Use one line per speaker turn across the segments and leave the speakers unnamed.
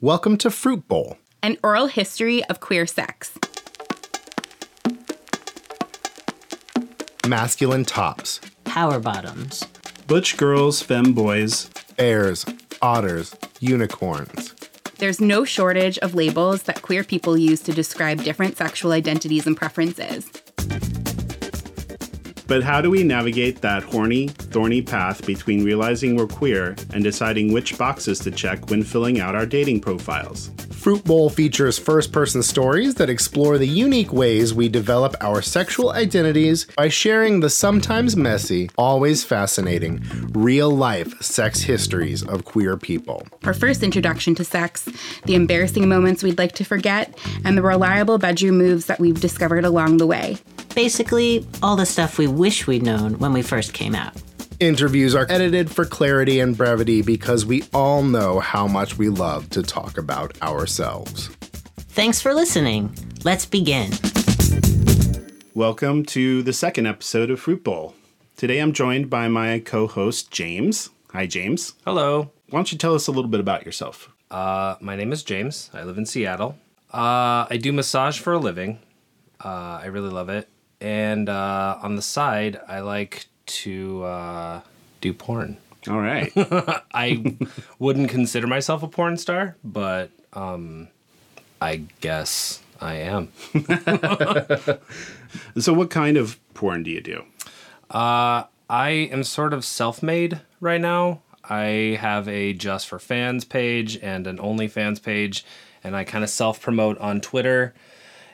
Welcome to Fruit Bowl.
An oral history of queer sex.
Masculine tops,
Power bottoms.
Butch girls, femme boys.
bears, otters, unicorns.
There's no shortage of labels that queer people use to describe different sexual identities and preferences.
But how do we navigate that horny, thorny path between realizing we're queer and deciding which boxes to check when filling out our dating profiles?
Fruit Bowl features first person stories that explore the unique ways we develop our sexual identities by sharing the sometimes messy, always fascinating, real life sex histories of queer people.
Our first introduction to sex, the embarrassing moments we'd like to forget, and the reliable bedroom moves that we've discovered along the way.
Basically, all the stuff we wish we'd known when we first came out.
Interviews are edited for clarity and brevity because we all know how much we love to talk about ourselves.
Thanks for listening. Let's begin.
Welcome to the second episode of Fruit Bowl. Today I'm joined by my co host, James. Hi, James.
Hello.
Why don't you tell us a little bit about yourself?
Uh, my name is James. I live in Seattle. Uh, I do massage for a living. Uh, I really love it. And uh, on the side, I like to uh, do porn.
All right.
I wouldn't consider myself a porn star, but um, I guess I am.
so, what kind of porn do you do?
Uh, I am sort of self made right now. I have a Just for Fans page and an OnlyFans page, and I kind of self promote on Twitter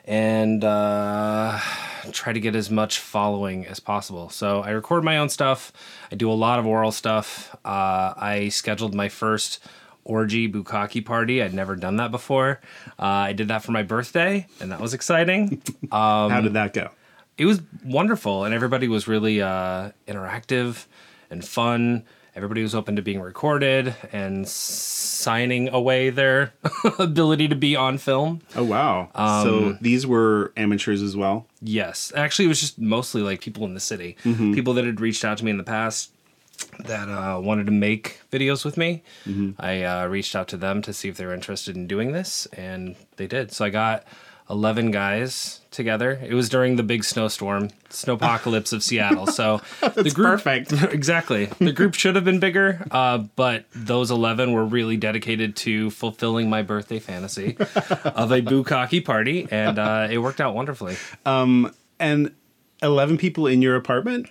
and uh, try to get as much following as possible. So I record my own stuff. I do a lot of oral stuff. Uh, I scheduled my first orgy bukkake party. I'd never done that before. Uh, I did that for my birthday, and that was exciting.
How did that go?
it was wonderful and everybody was really uh, interactive and fun everybody was open to being recorded and signing away their ability to be on film.
Oh, wow. so, these were amateurs as well?
yes. Actually it was just mostly like people in the city. People that had reached out to me in the past that uh, wanted to make videos with me. I uh, reached out to them to see if they were interested in doing this and they did. So i got 11 guys together it was during the big snowstorm snowpocalypse of seattle so the group
perfect.
exactly the group should have been bigger uh, but those 11 were really dedicated to fulfilling my birthday fantasy of a bukkake party and uh, it worked out wonderfully
And 11 people in your apartment?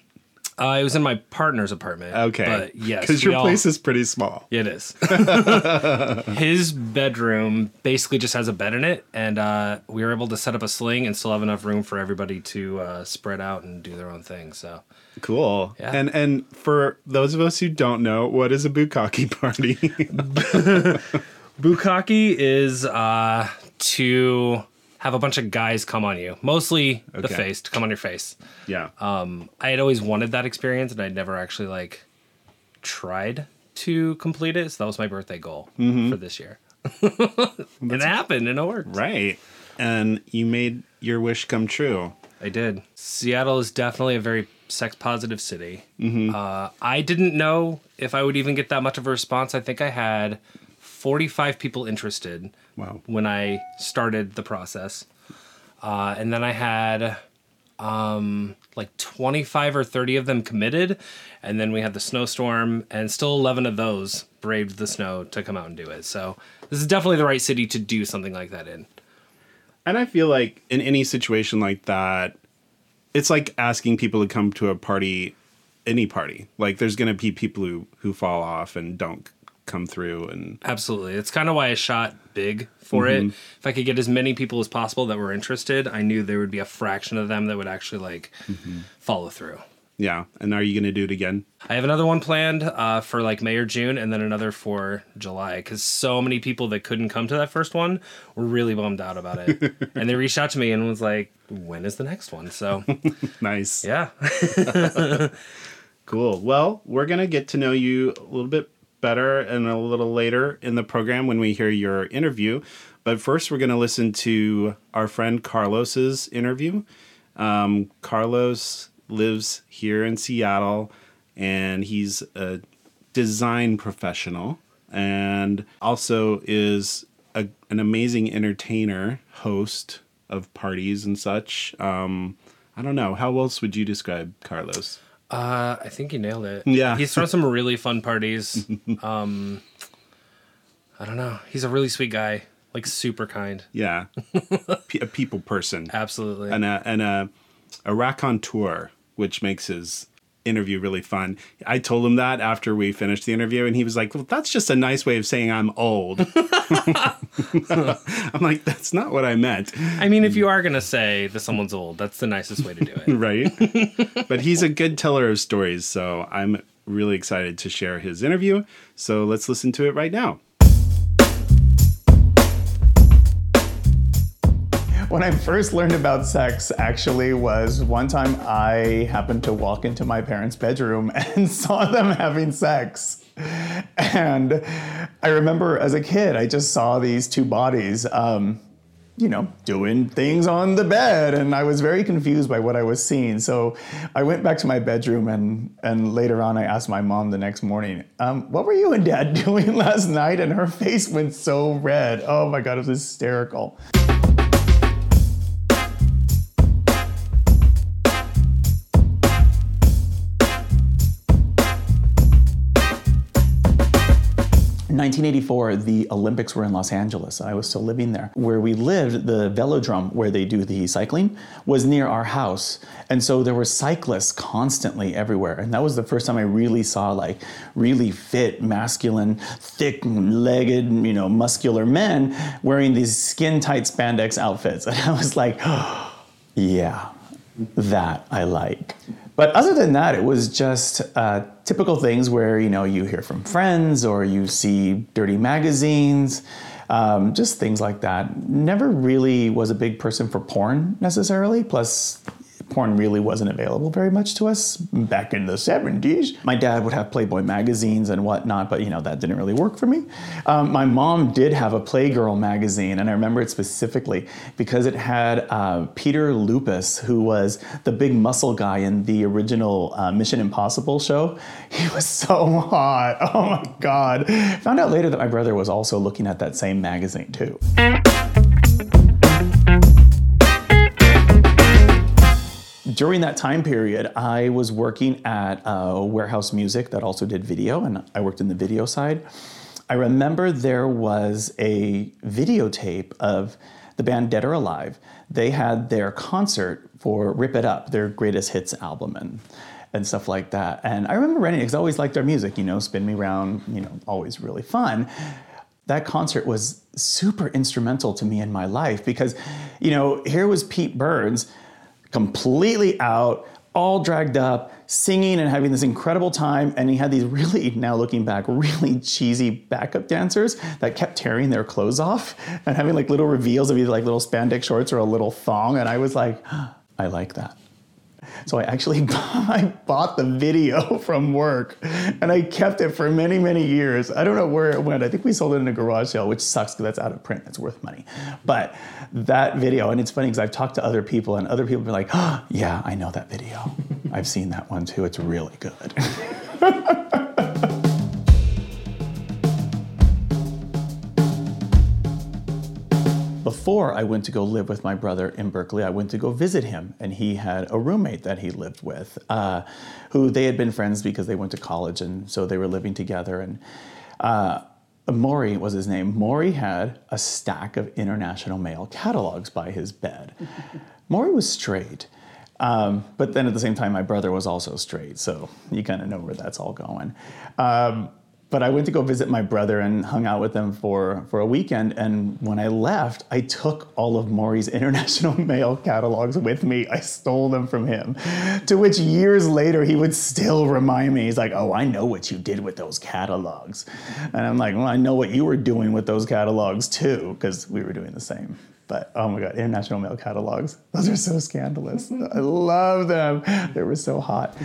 Uh, it was in my partner's apartment
Okay.
but yes
Because your
all-
place is pretty small.
It is. His bedroom basically just has a bed in it, and uh, we were able to set up a sling and still have enough room for everybody to uh, spread out and do their own thing. So,
Cool.
Yeah.
And and for those of us who don't know, what is a bukkake party?
bukkake is uh, to have a bunch of guys come on you, mostly the
Okay.
face, to come on your face.
yeah.
Um, I had always wanted that experience, and I'd never actually like tried to complete it. So that was my birthday goal for this year. it happened, and it worked.
right. And you made your wish come true.
I did. Seattle is definitely a very sex positive city. Uh, I didn't know if I would even get that much of a response. I think I had 45 people interested
Wow.
when I started the process. Uh, and then I had um, like 25 or 30 of them committed. And then we had the snowstorm, and still 11 of those braved the snow to come out and do it. So this is definitely the right city to do something like that in.
And I feel like in any situation like that, it's like asking people to come to a party, any party. Like there's going to be people who who fall off and don't come through and
Absolutely. It's kind of why I shot big for it. If I could get as many people as possible that were interested, I knew there would be a fraction of them that would actually like follow through.
yeah. And are you going to do it again?
I have another one planned uh, for like May or June, and then another for July because so many people that couldn't come to that first one were really bummed out about it, and they reached out to me and was like, "When is the next one?" So
Nice.
yeah,
Cool. Well, we're going to get to know you a little bit better and a little later in the program when we hear your interview. But first, we're going to listen to our friend Carlos's interview. Um, Carlos lives here in Seattle and he's a design professional and also is a, an amazing entertainer, host of parties and such. Um, I don't know. How else would you describe Carlos?
Uh, I think you nailed it.
Yeah.
he's thrown some really fun parties. um, I don't know. He's a really sweet guy, like super kind.
Yeah, P- a people person.
Absolutely.
and a and a a raconteur, which makes his interview really fun. I told him that after we finished the interview, and he was like, "Well, that's just a nice way of saying I'm old." I'm like, "That's not what I meant."
I mean, if you are gonna say that someone's old, that's the nicest way to do it.
right? but he's a good teller of stories, so I'm really excited to share his interview. So let's listen to it right now.
When I first learned about sex, actually, was one time I happened to walk into my parents' bedroom and saw them having sex. And I remember as a kid, I just saw these two bodies, um, you know, doing things on the bed, and I was very confused by what I was seeing. So I went back to my bedroom, and and later on, I asked my mom the next morning, um, "What were you and Dad doing last night?" And her face went so red. Oh my God, it was hysterical. 1984, the Olympics were in Los Angeles. I was still living there. Where we lived, the velodrome where they do the cycling was near our house. And so there were cyclists constantly everywhere. And that was the first time I really saw like really fit, masculine, thick legged, you know, muscular men wearing these skin tight spandex outfits. And I was like, yeah, that I like. But other than that, it was just uh, typical things where you know you hear from friends or you see dirty magazines, um, just things like that. Never really was a big person for porn necessarily. Plus, porn really wasn't available very much to us back in the 70s. My dad would have Playboy magazines and whatnot, but you know, that didn't really work for me. Um, my mom did have a Playgirl magazine, and I remember it specifically because it had uh, Peter Lupus, who was the big muscle guy in the original uh, Mission Impossible show. He was so hot. Oh my God. Found out later that my brother was also looking at that same magazine too. During that time period, I was working at uh, Wherehouse Music that also did video, and I worked in the video side. I remember there was a videotape of the band Dead or Alive. They had their concert for Rip It Up, their greatest hits album, and and stuff like that. And I remember renting it because I always liked their music. You know, Spin Me Round, you know, always really fun. That concert was super instrumental to me in my life because, you know, here was Pete Burns completely out, all dragged up, singing and having this incredible time. And he had these really, now looking back, really cheesy backup dancers that kept tearing their clothes off and having like little reveals of either like little spandex shorts or a little thong. And I was like, I like that. So I actually I bought the video from work and I kept it for many, many years. I don't know where it went. I think we sold it in a garage sale, which sucks because that's out of print. That's worth money. But that video, and it's funny because I've talked to other people and other people be like, oh, yeah, I know that video. I've seen that one too. It's really good. before I went to go live with my brother in Berkeley, I went to go visit him, and he had a roommate that he lived with, uh, who they had been friends because they went to college, and so they were living together. And uh, Maury was his name. Maury had a stack of international mail catalogs by his bed. Maury was straight. Um, but then at the same time, my brother was also straight, so you kind of know where that's all going. Um, but I went to go visit my brother and hung out with them for, for a weekend. And when I left, I took all of Maury's international mail catalogs with me. I stole them from him. To which years later, he would still remind me. He's like, Oh, I know what you did with those catalogs. And I'm like, Well, I know what you were doing with those catalogs too, because we were doing the same. But oh my God, international mail catalogs. Those are so scandalous. I love them. They were so hot.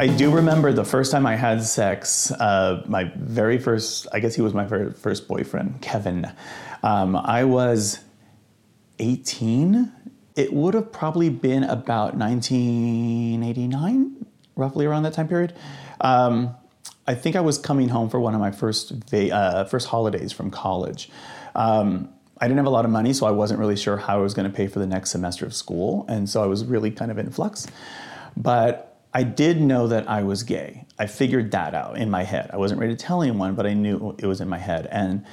I do remember the first time I had sex. Uh, my very first, I guess he was my very first boyfriend, Kevin. Um, I was 18. It would have probably been about 1989, roughly around that time period. Um, I think I was coming home for one of my first va- uh, first holidays from college. Um, I didn't have a lot of money, so I wasn't really sure how I was going to pay for the next semester of school, and so I was really kind of in flux. But I did know that I was gay. I figured that out in my head. I wasn't ready to tell anyone, but I knew it was in my head. And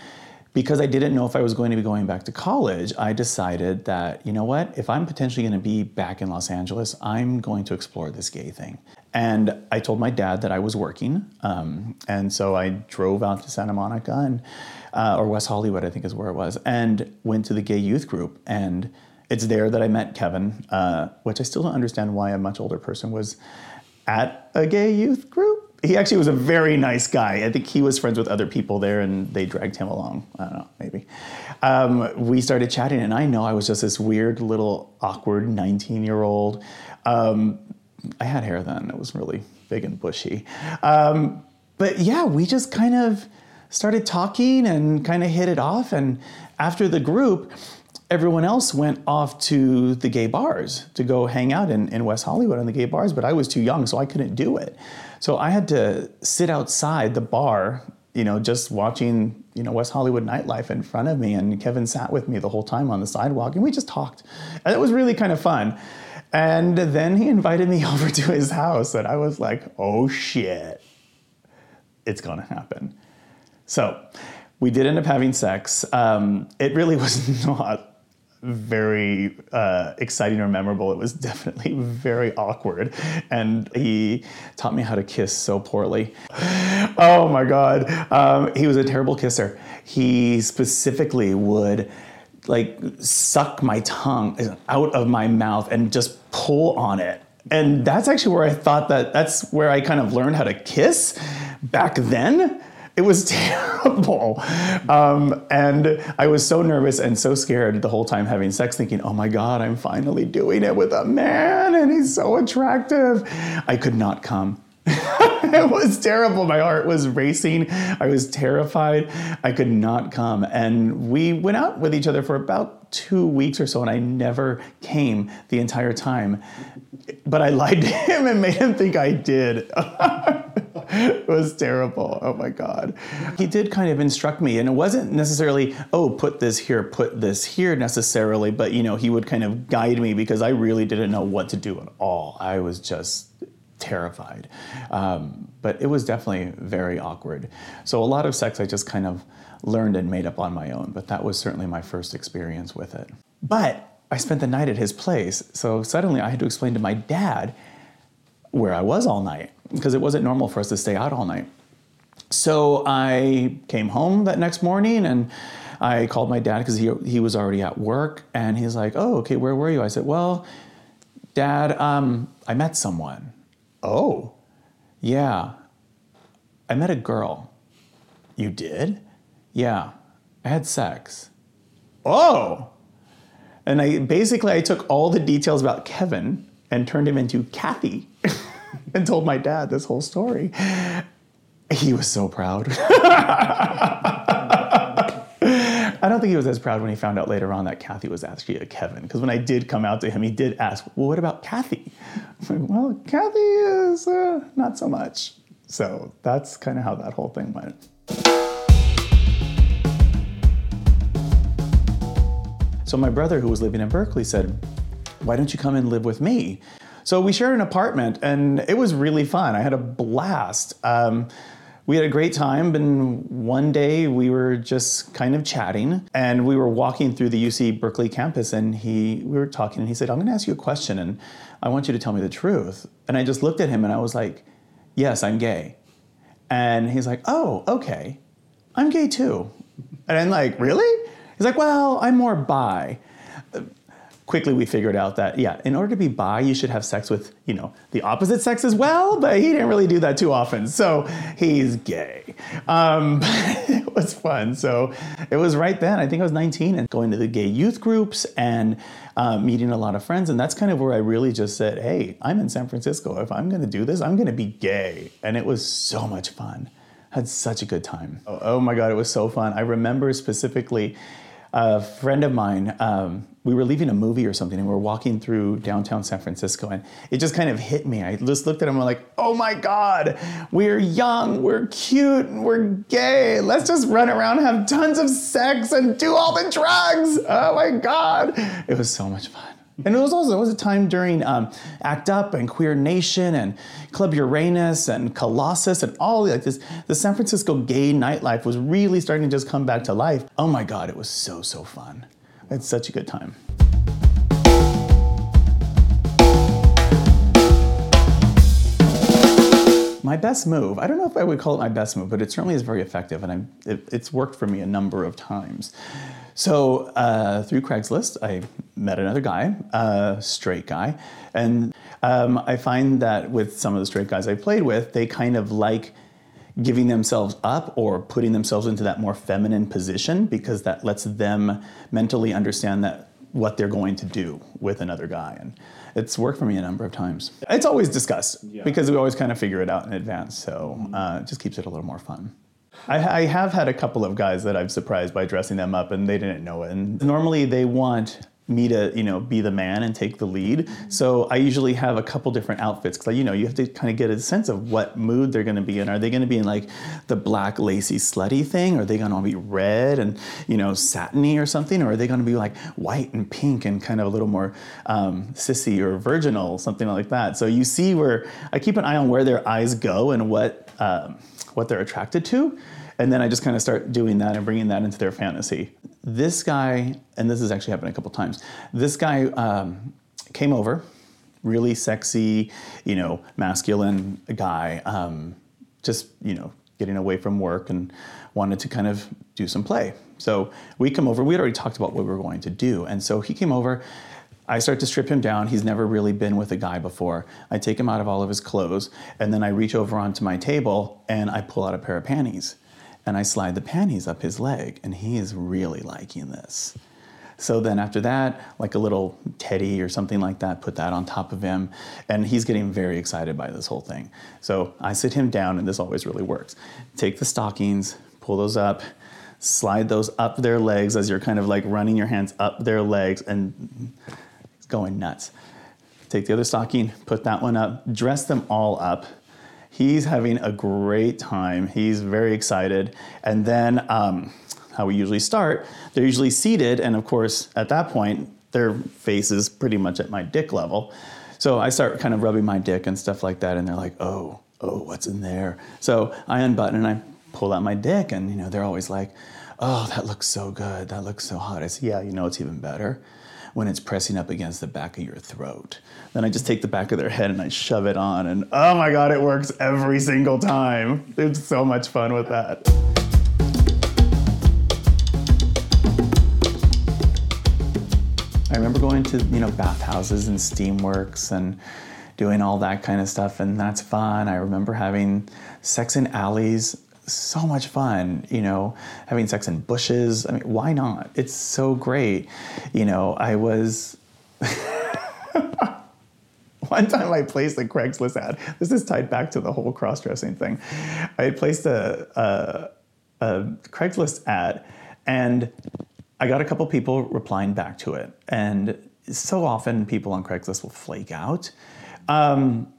because I didn't know if I was going to be going back to college, I decided that, you know what, if I'm potentially going to be back in Los Angeles, I'm going to explore this gay thing. And I told my dad that I was working. Um, and so I drove out to Santa Monica and, uh, or West Hollywood, I think is where it was, and went to the gay youth group. And it's there that I met Kevin, uh, which I still don't understand why a much older person was at a gay youth group. He actually was a very nice guy. I think he was friends with other people there and they dragged him along. I don't know, maybe. Um, we started chatting, and I know I was just this weird little awkward 19 year old. Um, I had hair then, it was really big and bushy. Um, but yeah, we just kind of started talking and kind of hit it off. And after the group, everyone else went off to the gay bars to go hang out in, in West Hollywood on the gay bars, but I was too young, so I couldn't do it. So I had to sit outside the bar, you know, just watching, you know, West Hollywood nightlife in front of me. And Kevin sat with me the whole time on the sidewalk and we just talked. And it was really kind of fun. And then he invited me over to his house, and I was like, oh shit, it's gonna happen. So we did end up having sex. Um, it really was not very uh, exciting or memorable. It was definitely very awkward. And he taught me how to kiss so poorly. Oh my God. Um, he was a terrible kisser. He specifically would like suck my tongue out of my mouth and just pull on it. And that's actually where I thought that that's where I kind of learned how to kiss back then. It was terrible. Um, and I was so nervous and so scared the whole time having sex, thinking, oh my God, I'm finally doing it with a man and he's so attractive. I could not come. it was terrible. My heart was racing. I was terrified. I could not come. And we went out with each other for about two weeks or so, and I never came the entire time. But I lied to him and made him think I did. It was terrible. Oh my God. He did kind of instruct me, and it wasn't necessarily, oh, put this here, put this here necessarily, but you know, he would kind of guide me because I really didn't know what to do at all. I was just terrified. Um, but it was definitely very awkward. So a lot of sex I just kind of learned and made up on my own, but that was certainly my first experience with it. But I spent the night at his place, so suddenly I had to explain to my dad where I was all night because it wasn't normal for us to stay out all night. So I came home that next morning and I called my dad because he, he was already at work and he's like, Oh, okay, where were you? I said, Well, dad, um, I met someone. Oh, yeah. I met a girl. You did? Yeah. I had sex. Oh. And I basically I took all the details about Kevin and turned him into Kathy and told my dad this whole story. He was so proud. I don't think he was as proud when he found out later on that Kathy was actually a Kevin. Because when I did come out to him, he did ask, Well, what about Kathy? Like, well, Kathy is uh, not so much. So that's kind of how that whole thing went. So my brother, who was living in Berkeley, said, Why don't you come and live with me? So we shared an apartment and it was really fun. I had a blast. Um, we had a great time, and one day we were just kind of chatting, and we were walking through the UC Berkeley campus, and he we were talking, and he said, "I'm going to ask you a question, and I want you to tell me the truth." And I just looked at him, and I was like, "Yes, I'm gay." And he's like, "Oh, okay, I'm gay too." And I'm like, "Really?" He's like, "Well, I'm more bi." Quickly we figured out that yeah in order to be bi you should have sex with you know the opposite sex as well but he didn't really do that too often. So he's gay. Um, it was fun. So it was right then. I think i was 19 and going to the gay youth groups and uh, meeting a lot of friends. And that's kind of where i really just said hey i'm in san francisco. If i'm going to do this i'm going to be gay. And it was so much fun. Had such a good time. Oh, oh my god it was so fun. I remember specifically a friend of mine, um, we were leaving a movie or something, and we are walking through downtown San Francisco, and it just kind of hit me. I just looked at him and I'm like, "Oh my God, we're young, we're cute, we're gay. Let's just run around, have tons of sex, and do all the drugs. Oh my God, it was so much fun." And it was also it was a time during um, ACT UP and Queer Nation and Club Uranus and Colossus and all like this. The San Francisco gay nightlife was really starting to just come back to life. Oh my God, it was so so fun. It's such a good time. My best move, I don't know if I would call it my best move, but it certainly is very effective and it, it's worked for me a number of times. So uh, through Craigslist, I met another guy, a straight guy, and um, I find that with some of the straight guys I played with, they kind of like giving themselves up or putting themselves into that more feminine position because that lets them mentally understand that what they're going to do with another guy and it's worked for me a number of times it's always discussed yeah. because we always kind of figure it out in advance so uh, it just keeps it a little more fun I, I, have had a couple of guys that I've surprised by dressing them up, and they didn't know it. And normally they want me to you know be the man and take the lead. So i usually have a couple different outfits because you know you have to kind of get a sense of what mood they're going to be in. Are they going to be in like the black lacy slutty thing? Are they going to all be red and you know satiny or something? Or are they going to be like white and pink and kind of a little more um, sissy or virginal something like that? So you see where i keep an eye on where their eyes go and what um, what they're attracted to. And then I just kind of start doing that and bringing that into their fantasy. This guy, and this has actually happened a couple times, this guy um, came over, really sexy, you know, masculine guy, um, just, you know, getting away from work and wanted to kind of do some play. So we come over, we had already talked about what we were going to do. And so he came over. I start to strip him down. He's never really been with a guy before. I take him out of all of his clothes, and then I reach over onto my table and I pull out a pair of panties and I slide the panties up his leg, and he is really liking this. So then after that, like a little teddy or something like that, put that on top of him, and he's getting very excited by this whole thing. So I sit him down, and this always really works. Take the stockings, pull those up, slide those up their legs as you're kind of like running your hands up their legs, and it's going nuts. Take the other stocking, put that one up, dress them all up He's having a great time. He's very excited. And then, um, how we usually start, they're usually seated, and of course, at that point, their face is pretty much at my dick level. So I start kind of rubbing my dick and stuff like that, and they're like, oh, oh, what's in there? So I unbutton and I pull out my dick, and you know, they're always like, oh, that looks so good, that looks so hot. I say, yeah, you know, it's even better when it's pressing up against the back of your throat. Then I just take the back of their head and I shove it on, and oh my god, it works every single time. It's so much fun with that. I remember going to you know bathhouses and steamworks and doing all that kind of stuff, and that's fun. I remember having sex in alleys so much fun, you know, having sex in bushes. I mean, why not? It's so great. You know, I was. One time I placed a Craigslist ad. This is tied back to the whole cross dressing thing. I had placed a, a, a Craigslist ad and I got a couple people replying back to it. And so often people on Craigslist will flake out. Um,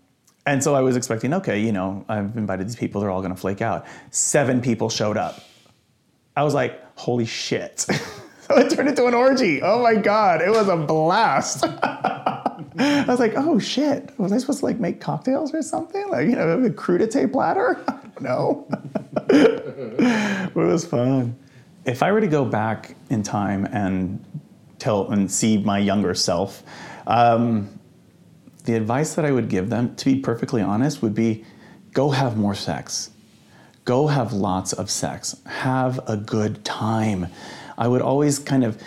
and so I was expecting, okay, you know, I've invited these people, they're all gonna flake out. Seven people showed up. I was like, holy shit. so it turned into an orgy. Oh my God, it was a blast. I was like, oh shit, was I supposed to like make cocktails or something? Like, you know, a crudité platter? no. it was fun. If I were to go back in time and tell and see my younger self, um, the advice that I would give them, to be perfectly honest, would be go have more sex. Go have lots of sex. Have a good time. I would always kind of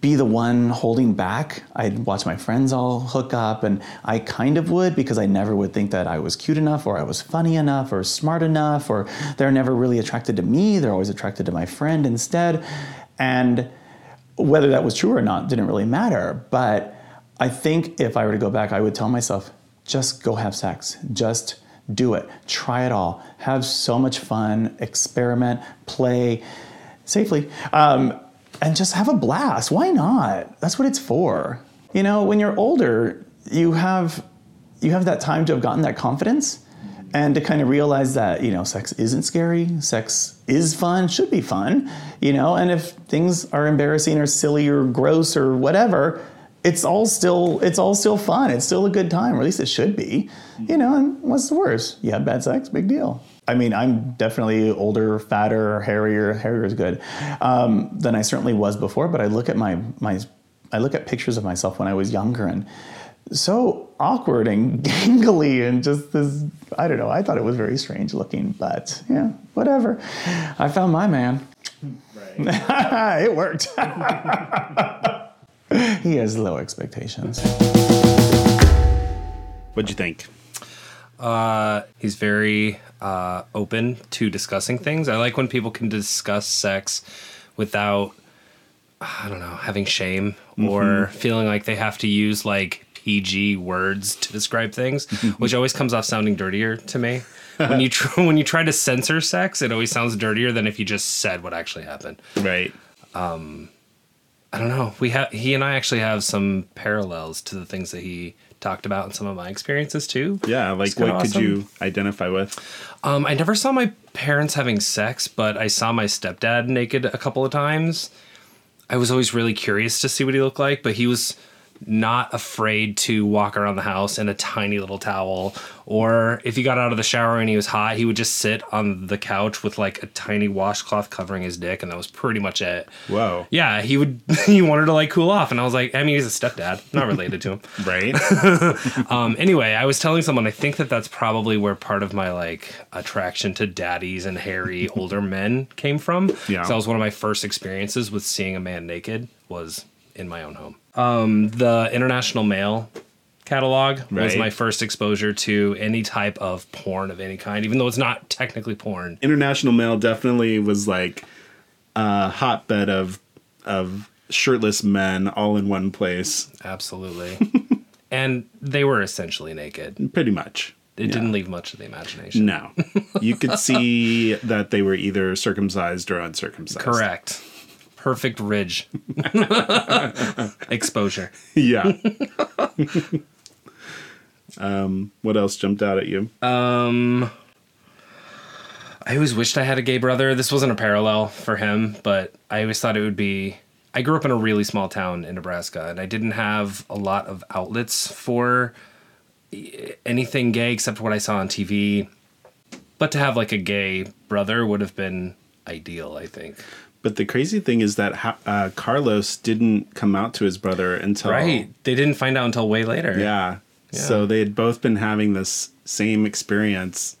be the one holding back. I'd watch my friends all hook up, and I kind of would because I never would think that I was cute enough, or I was funny enough, or smart enough, or they're never really attracted to me. They're always attracted to my friend instead. And whether that was true or not didn't really matter. But I think if I were to go back, I would tell myself, just go have sex. Just do it. Try it all. Have so much fun. Experiment. Play safely. Um, and just have a blast. Why not? That's what it's for. You know, when you're older, you have you have that time to have gotten that confidence and to kind of realize that, you know, sex isn't scary, sex is fun, should be fun, you know, and if things are embarrassing or silly or gross or whatever, it's all still it's all still fun. It's still a good time, or at least it should be. You know, and what's the worst? You have bad sex, big deal. I mean, I'm definitely older, fatter, hairier. Hairier is good um, than I certainly was before. But I look at my my I look at pictures of myself when I was younger and so awkward and gangly and just this I don't know. I thought it was very strange looking, but yeah, whatever. I found my man. Right. it worked. he has low expectations.
What'd you think?
Uh, he's very uh, open to discussing things. I like when people can discuss sex without, I don't know, having shame or feeling like they have to use like PG words to describe things, which always comes off sounding dirtier to me. when you tr- when you try to censor sex, it always sounds dirtier than if you just said what actually happened.
Right.
I don't know. We have he and I actually have some parallels to the things that he talked about and some of my experiences too.
Yeah. Like, what could you identify with?
Um, I never saw my parents having sex, but I saw my stepdad naked a couple of times. I was always really curious to see what he looked like, but he was not afraid to walk around the house in a tiny little towel. Or if he got out of the shower and he was hot, he would just sit on the couch with like a tiny washcloth covering his dick, and that was pretty much it.
Whoa.
Yeah, he would. He wanted to like cool off, and I was like, I mean, he's a stepdad, not related to him.
Right.
Um, anyway, I was telling someone I think that that's probably where part of my like attraction to daddies and hairy older men came from.
Yeah.
So that was one of my first experiences with seeing a man naked was in my own home. Um, the International Mail catalog was my first exposure to any type of porn of any kind, even though it's not technically porn.
International Mail definitely was like a hotbed of of shirtless men all in one place.
Absolutely. and they were essentially naked.
Pretty much.
It didn't leave much to the imagination.
No. You could see that they were either circumcised or uncircumcised.
Correct. Perfect ridge. Exposure.
Yeah. um, what else jumped out at you?
Um I always wished I had a gay brother. This wasn't a parallel for him, but I always thought it would be I grew up in a really small town in Nebraska and I didn't have a lot of outlets for anything gay except what I saw on TV. But to have like a gay brother would have been ideal, I think.
But the crazy thing is that uh, Carlos didn't come out to his brother until
Right. They didn't find out until way later.
Yeah. So they had both been having this same experience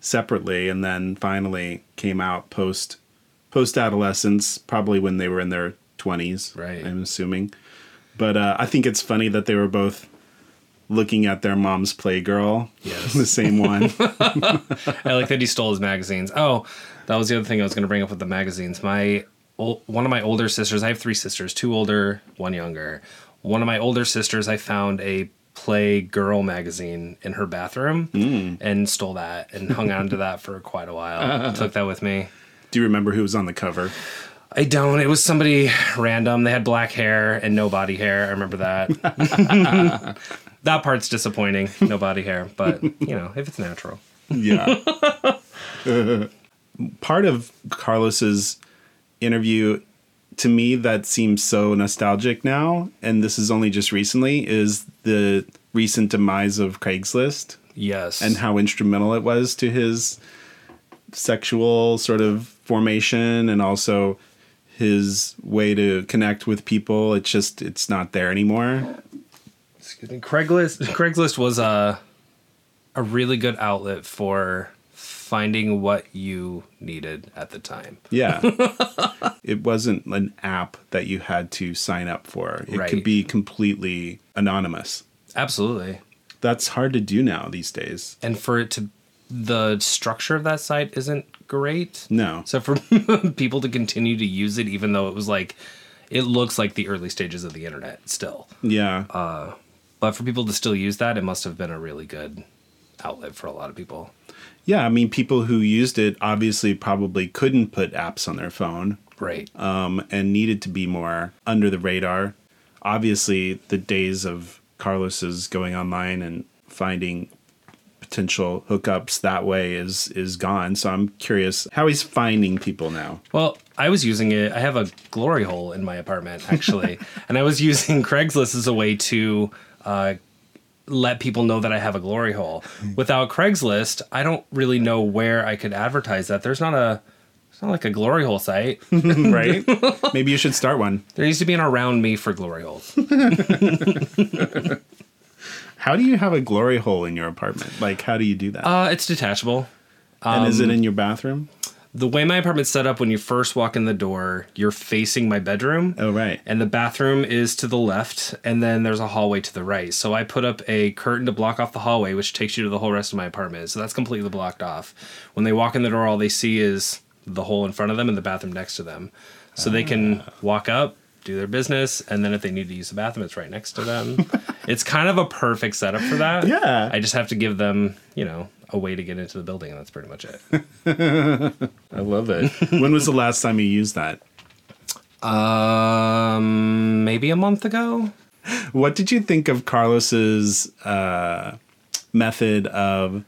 separately, and then finally came out post post adolescence, probably when they were in their twenties.
Right.
I'm assuming. But uh, I think it's funny that they were both looking at their mom's Playgirl.
Yes.
the same one.
I like that he stole his magazines. Oh, that was the other thing I was going to bring up with the magazines. My ol- one of my older sisters. I have three sisters, two older, one younger. One of my older sisters, I found a Play Girl magazine in her bathroom mm. and stole that and hung on to that for quite a while. Took that with me.
Do you remember who was on the cover?
I don't. It was somebody random. They had black hair and no body hair. I remember that. that part's disappointing. No body hair, but you know, if it's natural.
Yeah. Part of Carlos's interview to me that seems so nostalgic now and this is only just recently is the recent demise of Craigslist
Yes.
and how instrumental it was to his sexual sort of formation and also his way to connect with people. It's just it's not there anymore.
Excuse me, Craigslist. Craigslist was a a really good outlet for finding what you needed at the time.
Yeah. it wasn't an app that you had to sign up for. It
Right.
could be completely anonymous.
Absolutely.
That's hard to do now these days.
And for it to the structure of that site isn't great.
No.
So for people to continue to use it even though it was like it looks like the early stages of the internet still.
Yeah.
Uh, but for people to still use that, it must have been a really good outlet for a lot of people.
Yeah, I mean people who used it obviously probably couldn't put apps on their phone.
Right.
um, and needed to be more under the radar. Obviously, the days of Carlos's going online and finding potential hookups that way is is gone. So I'm curious how he's finding people now.
Well, I was using it. I have a glory hole in my apartment, actually. and I was using Craigslist as a way to uh, let people know that I have a glory hole. Without Craigslist, I don't really know where I could advertise that. There's not a. It's not like a glory hole site.
right? Maybe you should start one.
There needs to be an around me for glory holes.
How do you have a glory hole in your apartment? Like, how do you do that?
Uh, it's detachable.
and is
um,
it in your bathroom?
The way my apartment's set up, when you first walk in the door, you're facing my bedroom.
Oh, right.
And the bathroom is to the left, and then there's a hallway to the right. So I put up a curtain to block off the hallway, which takes you to the whole rest of my apartment. So that's completely blocked off. When they walk in the door, all they see is the hole in front of them and the bathroom next to them. So they can ah. walk up, do their business, and then if they need to use the bathroom, it's right next to them. it's kind of a perfect setup for that.
Yeah.
I just have to give them, you know, a way to get into the building, and that's pretty much it.
I love it. when was the last time you used that?
um, maybe a month ago.
What did you think of Carlos's uh, method of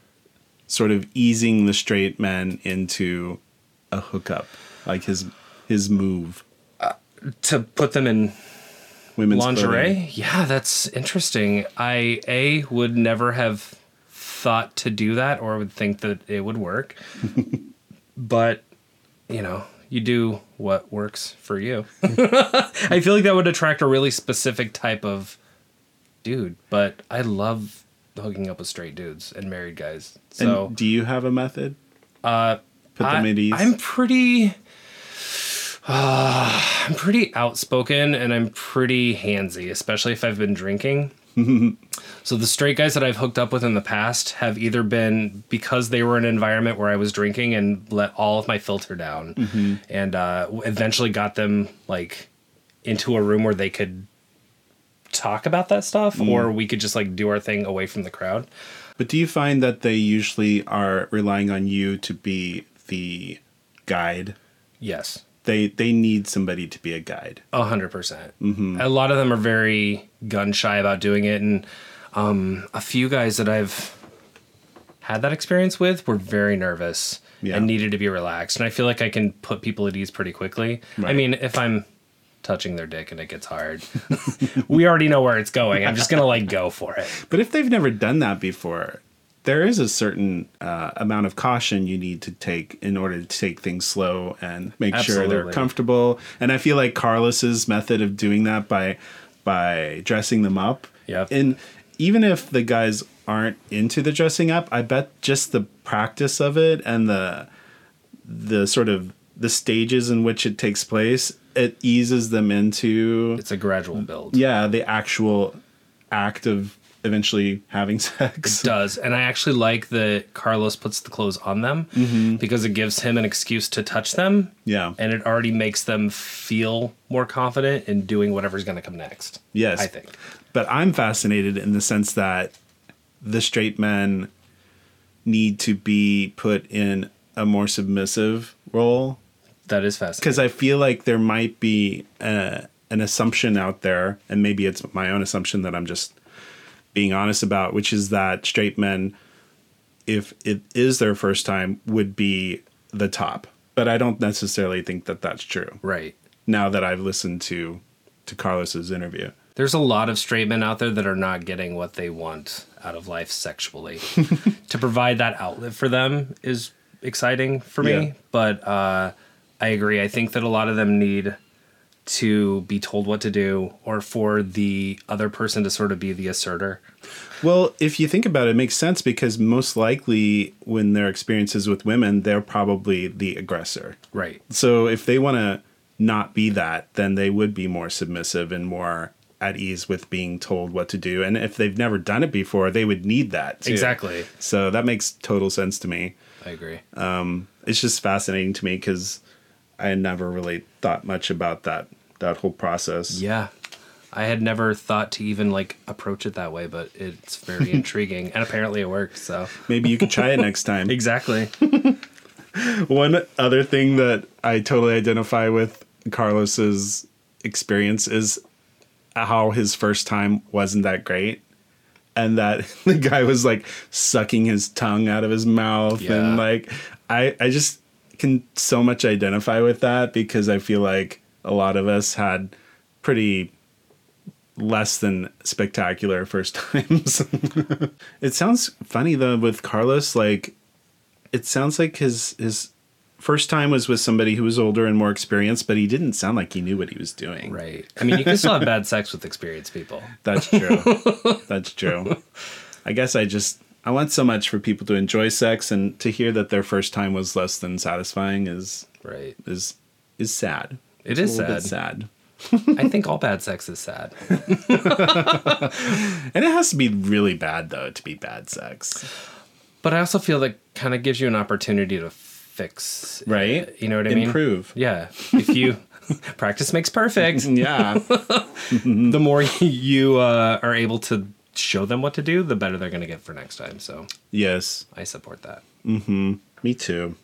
sort of easing the straight men into a hookup, like his his move?
To put them in
Women's
lingerie
clothing.
yeah that's interesting i a would never have thought to do that or would think that it would work but you know you do what works for you i feel like that would attract a really specific type of dude but i love hooking up with straight dudes and married guys so
and do you have a method?
uh
Put them
I,
at ease.
I'm pretty. Uh, I'm pretty outspoken and I'm pretty handsy, especially if I've been drinking. so the straight guys that I've hooked up with in the past have either been because they were in an environment where I was drinking and let all of my filter down,
Mm-hmm.
and uh, eventually got them like into a room where they could talk about that stuff,
Mm.
or we could just like do our thing away from the crowd.
But do you find that they usually are relying on you to be the guide?
Yes.
They they need somebody to be a guide.
A hundred percent. A lot of them are very gun shy about doing it, and um, a few guys that I've had that experience with were very nervous
Yeah.
and needed to be relaxed. And I feel like I can put people at ease pretty quickly. I mean, if I'm touching their dick and it gets hard, we already know where it's going. I'm just gonna like go for it.
But if they've never done that before, there is a certain uh, amount of caution you need to take in order to take things slow and make sure they're comfortable. And I feel like Carlos's method of doing that by by dressing them up.
Yep.
And even if the guys aren't into the dressing up, I bet just the practice of it and the the sort of the stages in which it takes place, it eases them into
It's a gradual build.
yeah, the actual act of eventually having sex.
It does and i actually like that carlos puts the clothes on them mm-hmm. because it gives him an excuse to touch them
Yeah.
and it already makes them feel more confident in doing whatever's going to come next
Yes.
i think
But I'm fascinated in the sense that the straight men need to be put in a more submissive role
that is fascinating
because I feel like there might be a, an assumption out there, and maybe it's my own assumption that I'm just being honest about, which is that straight men, if it is their first time, would be the top. But I don't necessarily think that that's true.
right
Now that I've listened to to Carlos's interview,
there's a lot of straight men out there that are not getting what they want out of life sexually to provide that outlet for them is exciting for me
Yeah.
but uh, i agree i think that a lot of them need to be told what to do or for the other person to sort of be the asserter
Well, if you think about it, it makes sense because most likely when their experiences with women, they're probably the aggressor.
right
So if they want to not be that, then they would be more submissive and more at ease with being told what to do. And if they've never done it before, they would need that. Too.
exactly
So that makes total sense to me.
i agree um,
It's just fascinating to me because I had never really thought much about that that whole process.
yeah i had never thought to even like approach it that way but it's very intriguing and apparently it worked so
Maybe you could try it next time.
exactly
One other thing that I totally identify with Carlos's experience is how his first time wasn't that great. And that the guy was like sucking his tongue out of his mouth.
Yeah.
And like, I, I just can so much identify with that because I feel like a lot of us had pretty less than spectacular first times. it sounds funny though with Carlos, like, it sounds like his, his, First time was with somebody who was older and more experienced, but he didn't sound like he knew what he was doing.
Right. I mean, you can still have bad sex with experienced people.
That's true. That's true. I guess I just I want so much for people to enjoy sex and to hear that their first time was less than satisfying is
Right.
is is sad.
It
It's
is sad.
sad.
I think all bad sex is sad.
And it has to be really bad though to be bad sex.
But I also feel that kind of gives you an opportunity to fix,
Right?
You know what I mean?
Improve.
Yeah. If you practice makes perfect,
Yeah.
the more you uh, are able to show them what to do, the better they're going to get for next time. So
yes.
I support that. Mm-hmm.
Me too.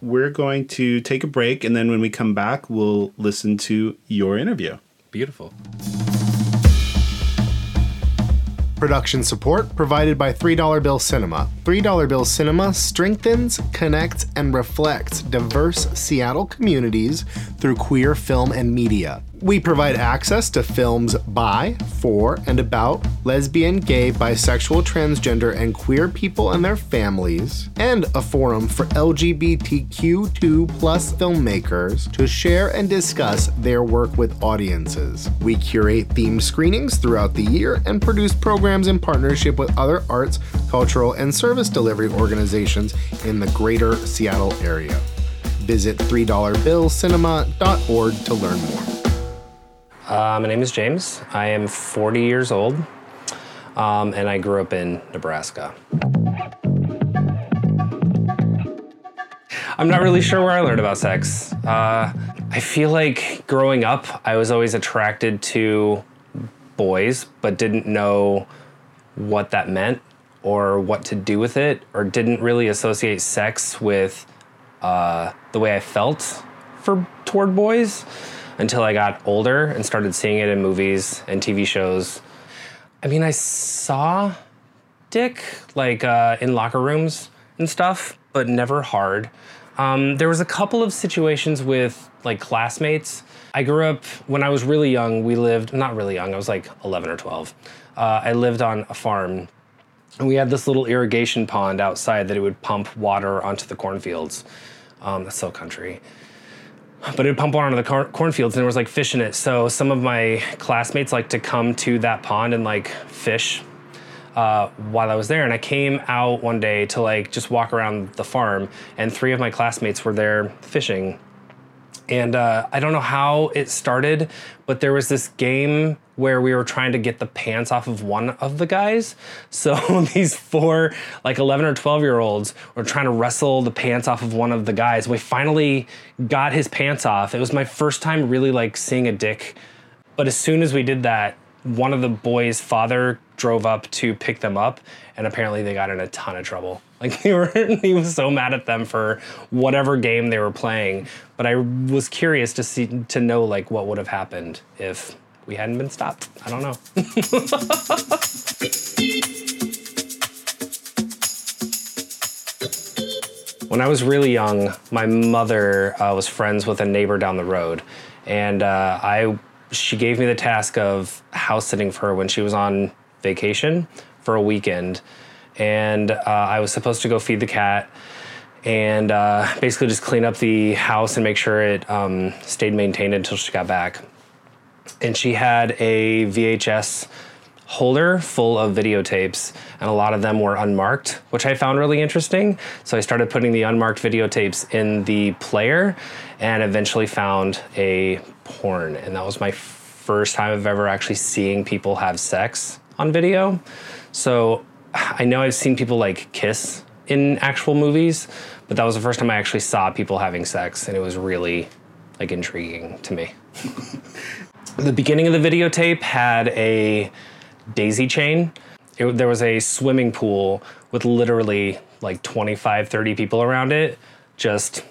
We're going to take a break and then when we come back we'll listen to your interview.
Beautiful.
Production support provided by $3 Bill Cinema. $3 Bill Cinema strengthens, connects, and reflects diverse Seattle communities through queer film and media. We provide access to films by, for, and about lesbian, gay, bisexual, transgender, and queer people and their families, and a forum for LGBTQ2 plus filmmakers to share and discuss their work with audiences. We curate themed screenings throughout the year and produce programs in partnership with other arts, cultural, and service delivery organizations in the greater Seattle area. Visit $3billcinema.org to learn more.
Uh, my name is James. I am 40 years old, um, and I grew up in Nebraska. I'm not really sure where I learned about sex. Uh, I feel like growing up, I was always attracted to boys, but didn't know what that meant or what to do with it, or didn't really associate sex with uh, the way I felt for toward boys until I got older and started seeing it in movies and TV shows. I mean, I saw dick like uh, in locker rooms and stuff, but never hard. Um, there was a couple of situations with like classmates. I grew up when I was really young. We lived not really young. I was like 11 or 12. Uh, I lived on a farm, and we had this little irrigation pond outside that it would pump water onto the cornfields. Um, that's so country but it would pump water onto the cor- cornfields and there was like fish in it. So some of my classmates like to come to that pond and like fish uh, while I was there. And I came out one day to like just walk around the farm, and three of my classmates were there fishing. And uh, I don't know how it started, but there was this game where we were trying to get the pants off of one of the guys. So these four, like 11 or 12 year olds, were trying to wrestle the pants off of one of the guys. We finally got his pants off. It was my first time really like seeing a dick. But as soon as we did that, one of the boys' father drove up to pick them up, and apparently they got in a ton of trouble. Like they were, he was so mad at them for whatever game they were playing. But I was curious to see to know like what would have happened if we hadn't been stopped. I don't know. when I was really young, my mother uh, was friends with a neighbor down the road, and uh, I she gave me the task of house sitting for her when she was on vacation for a weekend, and uh, I was supposed to go feed the cat and uh, basically just clean up the house and make sure it um, stayed maintained until she got back. And she had a VHS holder full of videotapes, and a lot of them were unmarked, which I found really interesting. So I started putting the unmarked videotapes in the player and eventually found a porn. And that was my first time of ever actually seeing people have sex on video. So I know I've seen people like kiss in actual movies, but that was the first time I actually saw people having sex, and it was really like intriguing to me. the beginning of the videotape had a daisy chain. It, there was a swimming pool with literally like 25, 30 people around it, just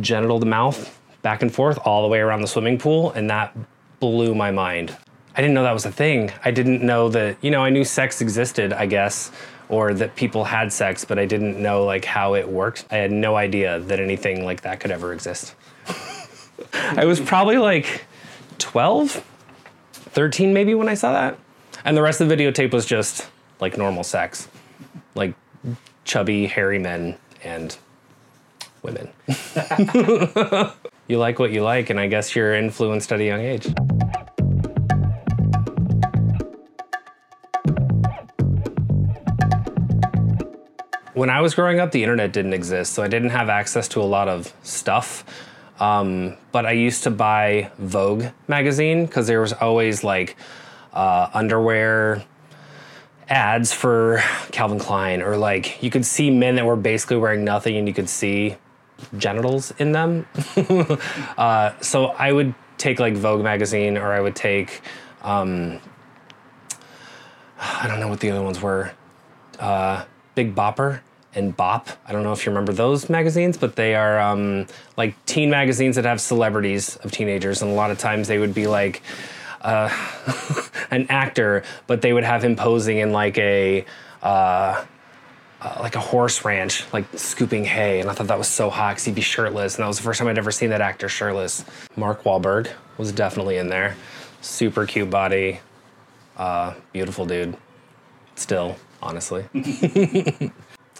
genital to mouth back and forth all the way around the swimming pool, and that blew my mind. I didn't know that was a thing. I didn't know that, you know, I knew sex existed, I guess, or that people had sex, but I didn't know like how it worked. I had no idea that anything like that could ever exist. I was probably like 12, 13 maybe when I saw that. And the rest of the videotape was just like normal sex. Like chubby, hairy men and women. you like what you like, and I guess you're influenced at a young age. When I was growing up, the internet didn't exist, so I didn't have access to a lot of stuff. Um, but I used to buy Vogue magazine because there was always like uh, underwear ads for Calvin Klein, or like you could see men that were basically wearing nothing and you could see genitals in them. uh, so I would take like Vogue magazine, or I would take, um, I don't know what the other ones were, uh, Big Bopper and Bop. I don't know if you remember those magazines, but they are um, like teen magazines that have celebrities of teenagers, and a lot of times they would be like uh, an actor, but they would have him posing in like a. Uh, uh, like a horse ranch, like scooping hay, and I thought that was so hot because he'd be shirtless, and that was the first time I'd ever seen that actor shirtless. Mark Wahlberg was definitely in there, super cute body, uh, beautiful dude. Still, honestly.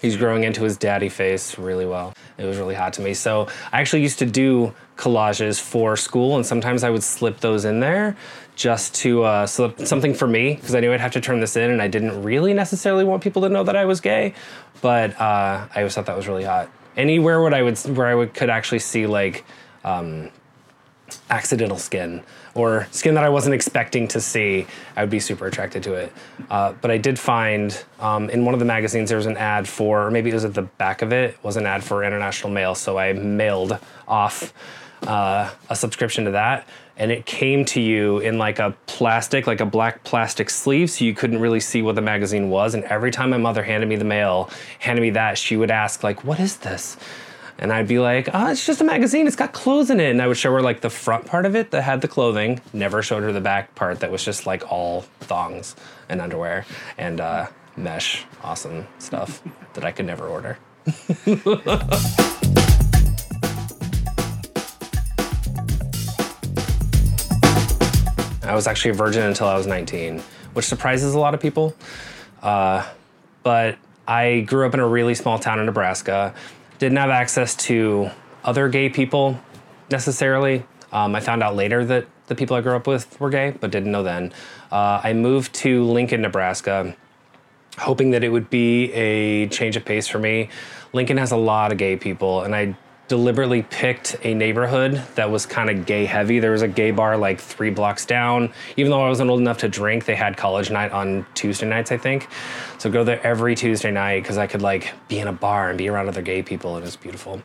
He's growing into his daddy face really well. It was really hot to me. So I actually used to do collages for school, and sometimes I would slip those in there just to uh, slip something for me because I knew I'd have to turn this in, and I didn't really necessarily want people to know that I was gay. But uh, I always thought that was really hot. Anywhere would I would where I would could actually see like um, accidental skin or skin that I wasn't expecting to see, I would be super attracted to it. Uh, but I did find um, in one of the magazines there was an ad for, or maybe it was at the back of it, was an ad for International Male. So I mailed off uh, a subscription to that. And it came to you in like a plastic, like a black plastic sleeve, so you couldn't really see what the magazine was. And every time my mother handed me the mail, handed me that, she would ask, like, "What is this?" And I'd be like, oh, it's just a magazine. It's got clothes in it. And I would show her like the front part of it that had the clothing. Never showed her the back part that was just like all thongs and underwear and uh, mesh, awesome stuff that I could never order. I was actually a virgin until I was 19, which surprises a lot of people. Uh, but I grew up in a really small town in Nebraska didn't have access to other gay people necessarily. Um, I found out later that the people I grew up with were gay, but didn't know then. Uh, I moved to Lincoln, Nebraska, hoping that it would be a change of pace for me. Lincoln has a lot of gay people, and I deliberately picked a neighborhood that was kind of gay heavy. There was a gay bar like three blocks down. Even though I wasn't old enough to drink, they had college night on Tuesday nights, I think. So go there every Tuesday night because I could like be in a bar and be around other gay people. It was beautiful.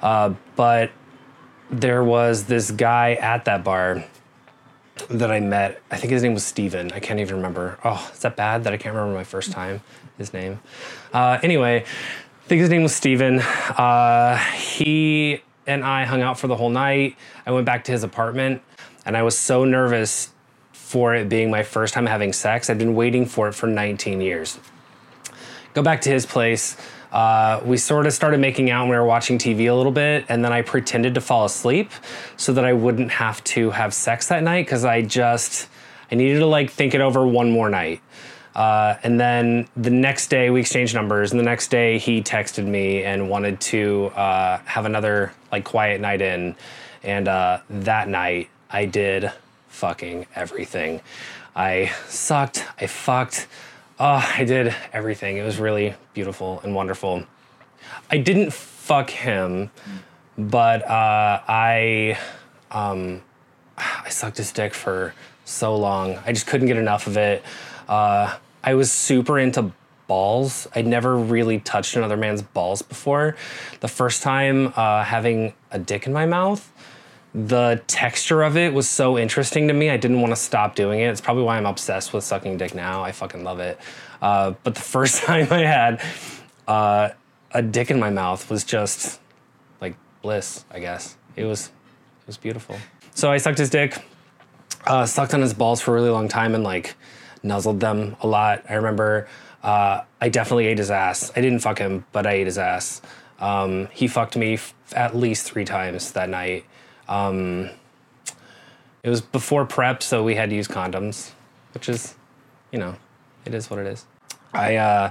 Uh, but there was this guy at that bar that I met. I think his name was Steven. I can't even remember. Oh, is that bad that I can't remember my first time, his name? Uh, anyway, I think his name was Steven. Uh, he and I hung out for the whole night. I went back to his apartment, and I was so nervous for it being my first time having sex. I'd been waiting for it for 19 years. Go back to his place. Uh, we sort of started making out and we were watching TV a little bit, and then I pretended to fall asleep so that I wouldn't have to have sex that night because I just I needed to like think it over one more night. Uh, and then the next day we exchanged numbers, and the next day he texted me and wanted to uh, have another like quiet night in. And uh, that night I did fucking everything. I sucked. I fucked. Oh, I did everything. It was really beautiful and wonderful. I didn't fuck him, but uh, I um, I sucked his dick for so long. I just couldn't get enough of it. Uh, I was super into balls. I'd never really touched another man's balls before. The first time uh, having a dick in my mouth, the texture of it was so interesting to me. I didn't want to stop doing it. It's probably why I'm obsessed with sucking dick now. I fucking love it. Uh, but the first time I had uh, a dick in my mouth was just like bliss, I guess. It was It was beautiful. So I sucked his dick, uh, sucked on his balls for a really long time, and like nuzzled them a lot. I remember uh, I definitely ate his ass. I didn't fuck him, but I ate his ass. Um, he fucked me f- at least three times that night. Um, it was before PrEP, so we had to use condoms, which is, you know, it is what it is. I, uh,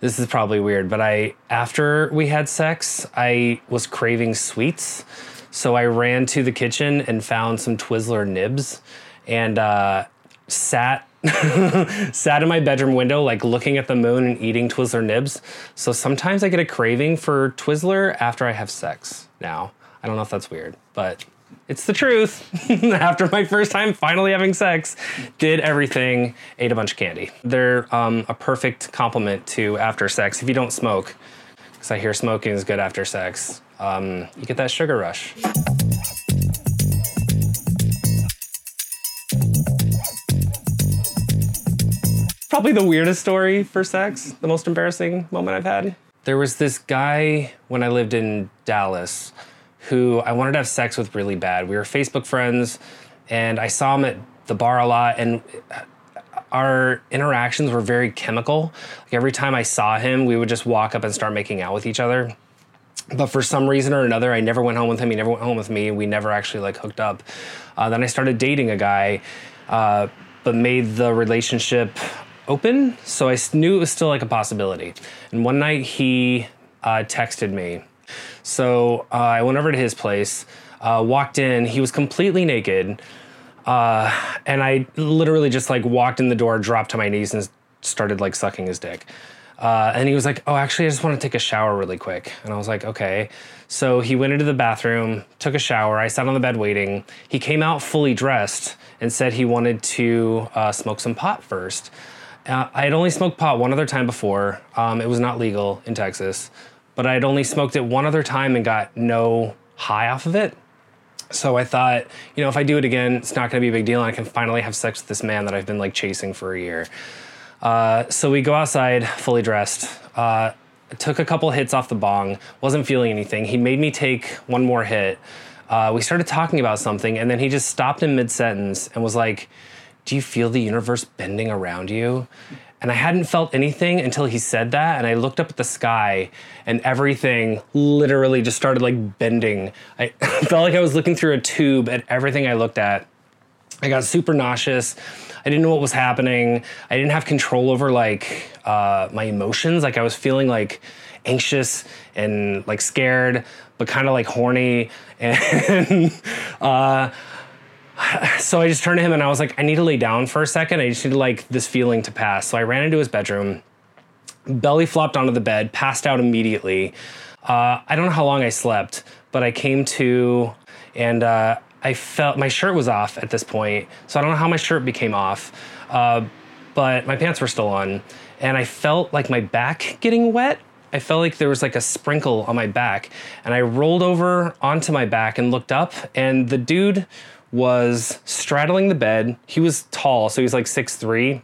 this is probably weird, but I, after we had sex, I was craving sweets. So I ran to the kitchen and found some Twizzler nibs and uh, sat sat in my bedroom window, like looking at the moon and eating Twizzler nibs. So sometimes I get a craving for Twizzler after I have sex now. I don't know if that's weird, but it's the truth. after my first time finally having sex, did everything, ate a bunch of candy. They're um, a perfect complement to after sex if you don't smoke, because I hear smoking is good after sex. Um, you get that sugar rush. Probably the weirdest story for sex, the most embarrassing moment I've had. There was this guy when I lived in Dallas who I wanted to have sex with really bad. We were Facebook friends, and I saw him at the bar a lot, and our interactions were very chemical. Like every time I saw him, we would just walk up and start making out with each other. But for some reason or another, I never went home with him. He never went home with me. We never actually like hooked up. Uh, then I started dating a guy, uh, but made the relationship open, so I knew it was still like a possibility. And one night he uh, texted me. So uh, I went over to his place, uh, walked in. He was completely naked, uh, and I literally just like walked in the door, dropped to my knees, and started like sucking his dick. Uh, and he was like, "Oh, actually, I just want to take a shower really quick." And I was like, "Okay." So he went into the bathroom, took a shower. I sat on the bed waiting. He came out fully dressed and said he wanted to uh, smoke some pot first. Uh, I had only smoked pot one other time before. Um, it was not legal in Texas, but I had only smoked it one other time and got no high off of it. So I thought, you know, if I do it again, it's not going to be a big deal, and I can finally have sex with this man that I've been like chasing for a year. Uh, so we go outside, fully dressed. Uh, took a couple hits off the bong. Wasn't feeling anything. He made me take one more hit. Uh, we started talking about something, and then he just stopped in mid sentence and was like do you feel the universe bending around you? And I hadn't felt anything until he said that. And I looked up at the sky and everything literally just started like bending. I felt like I was looking through a tube at everything I looked at. I got super nauseous. I didn't know what was happening. I didn't have control over like uh, my emotions. Like I was feeling like anxious and like scared, but kind of like horny. And uh, so I just turned to him and I was like, I need to lay down for a second. I just need like this feeling to pass. So I ran into his bedroom, belly flopped onto the bed, passed out immediately. Uh, I don't know how long I slept, but I came to and uh, I felt my shirt was off at this point. So I don't know how my shirt became off, uh, but my pants were still on. And I felt like my back getting wet. I felt like there was like a sprinkle on my back. And I rolled over onto my back and looked up, and the dude was straddling the bed. He was tall, so he's like six three.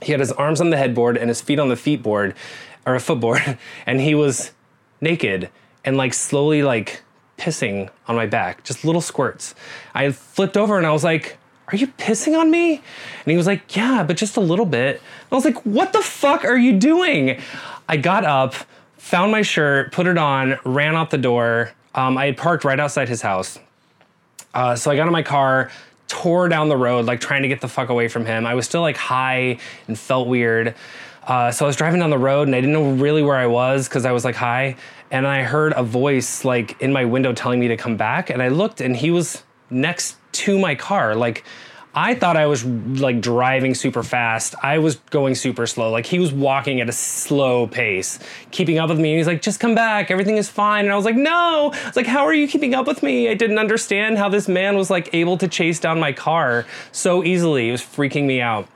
He had his arms on the headboard and his feet on the feet board or a footboard, and he was naked and like slowly like pissing on my back, just little squirts. I flipped over and I was like, Are you pissing on me? And he was like, Yeah, but just a little bit. And I was like, What the fuck are you doing? I got up, found my shirt, put it on, ran out the door. Um, I had parked right outside his house. Uh, so I got in my car, tore down the road, like trying to get the fuck away from him. I was still like high and felt weird. Uh, so I was driving down the road and I didn't know really where I was because I was like high. And I heard a voice like in my window telling me to come back. And I looked and he was next to my car, like I thought I was like driving super fast. I was going super slow. Like he was walking at a slow pace, keeping up with me. And he's like, just come back. Everything is fine. And I was like, no. I was like, how are you keeping up with me? I didn't understand how this man was like able to chase down my car so easily. It was freaking me out.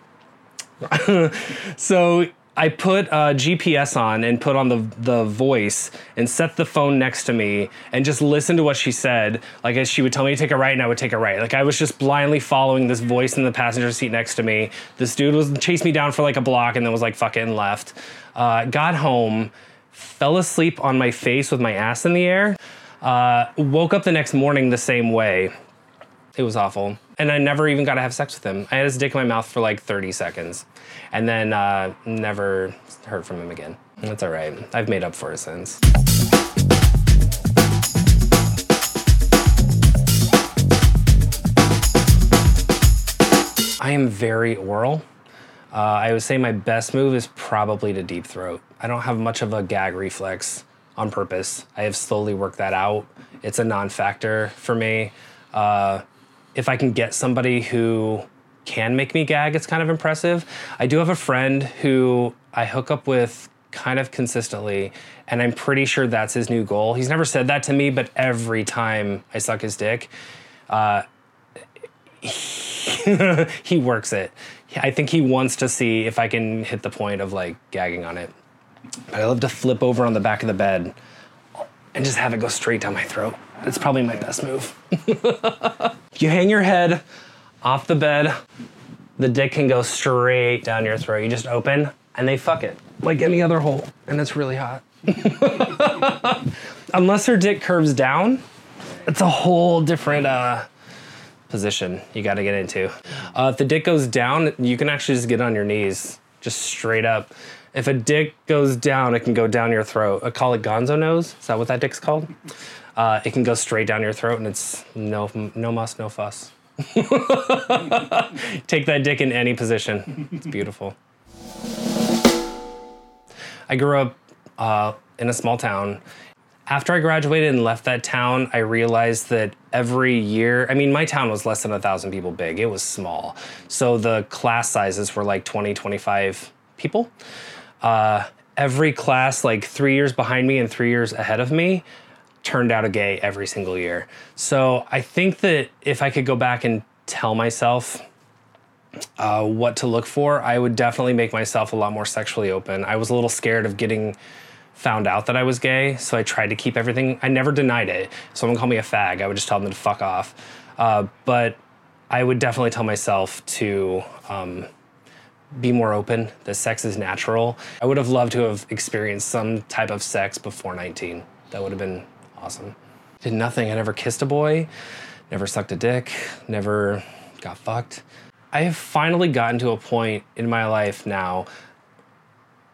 so I put uh, GPS on and put on the the voice and set the phone next to me and just listen to what she said. Like as she would tell me to take a right, and I would take a right. Like I was just blindly following this voice in the passenger seat next to me. This dude was chased me down for like a block and then was like fuck it and left. Uh, got home, fell asleep on my face with my ass in the air. Uh, woke up the next morning the same way. It was awful. And I never even got to have sex with him. I had his dick in my mouth for like 30 seconds and then uh, never heard from him again. That's all right. I've made up for it since. I am very oral. Uh, I would say my best move is probably to deep throat. I don't have much of a gag reflex on purpose. I have slowly worked that out. It's a non factor for me. Uh, if I can get somebody who can make me gag, it's kind of impressive. I do have a friend who I hook up with kind of consistently, and I'm pretty sure that's his new goal. He's never said that to me, but every time I suck his dick, uh, he works it. I think he wants to see if I can hit the point of like gagging on it. But I love to flip over on the back of the bed and just have it go straight down my throat. That's probably my best move. you hang your head off the bed, the dick can go straight down your throat. You just open and they fuck it like any other hole, and it's really hot. Unless her dick curves down, it's a whole different uh, position you got to get into. Uh, if the dick goes down, you can actually just get on your knees, just straight up. If a dick goes down, it can go down your throat. I call it gonzo nose. Is that what that dick's called? Uh, it can go straight down your throat, and it's no no muss, no fuss. Take that dick in any position. It's beautiful. I grew up uh, in a small town. After I graduated and left that town, I realized that every year, I mean, my town was less than a thousand people big, it was small. So the class sizes were like 20, 25 people. Uh, every class, like three years behind me and three years ahead of me, turned out a gay every single year. So I think that if I could go back and tell myself uh, what to look for, I would definitely make myself a lot more sexually open. I was a little scared of getting found out that I was gay, so I tried to keep everything. I never denied it. Someone called me a fag, I would just tell them to fuck off. Uh, but I would definitely tell myself to um, be more open. That sex is natural. I would have loved to have experienced some type of sex before 19. That would have been awesome. Did nothing. I never kissed a boy, never sucked a dick, never got fucked. I have finally gotten to a point in my life now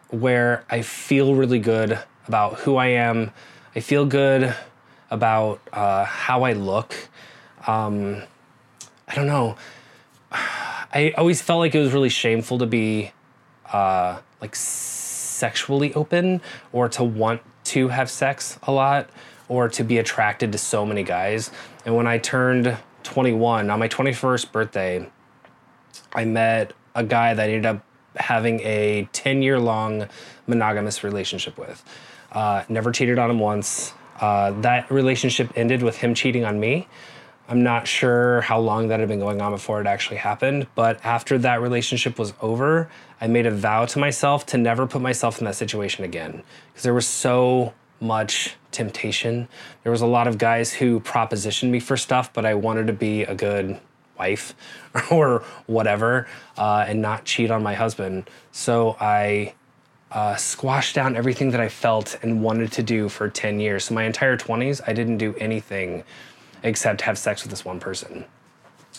where I feel really good about who I am. I feel good about uh, how I look. Um, I don't know. I always felt like it was really shameful to be uh, like sexually open or to want to have sex a lot or to be attracted to so many guys. And when I turned 21, on my 21st birthday, I met a guy that ended up having a 10 year long monogamous relationship with. Uh, never cheated on him once. Uh, that relationship ended with him cheating on me. I'm not sure how long that had been going on before it actually happened, but after that relationship was over, I made a vow to myself to never put myself in that situation again because there was so much temptation. There was a lot of guys who propositioned me for stuff, but I wanted to be a good wife or whatever uh, and not cheat on my husband. So I uh, squashed down everything that I felt and wanted to do for 10 years. So my entire 20s, I didn't do anything except have sex with this one person.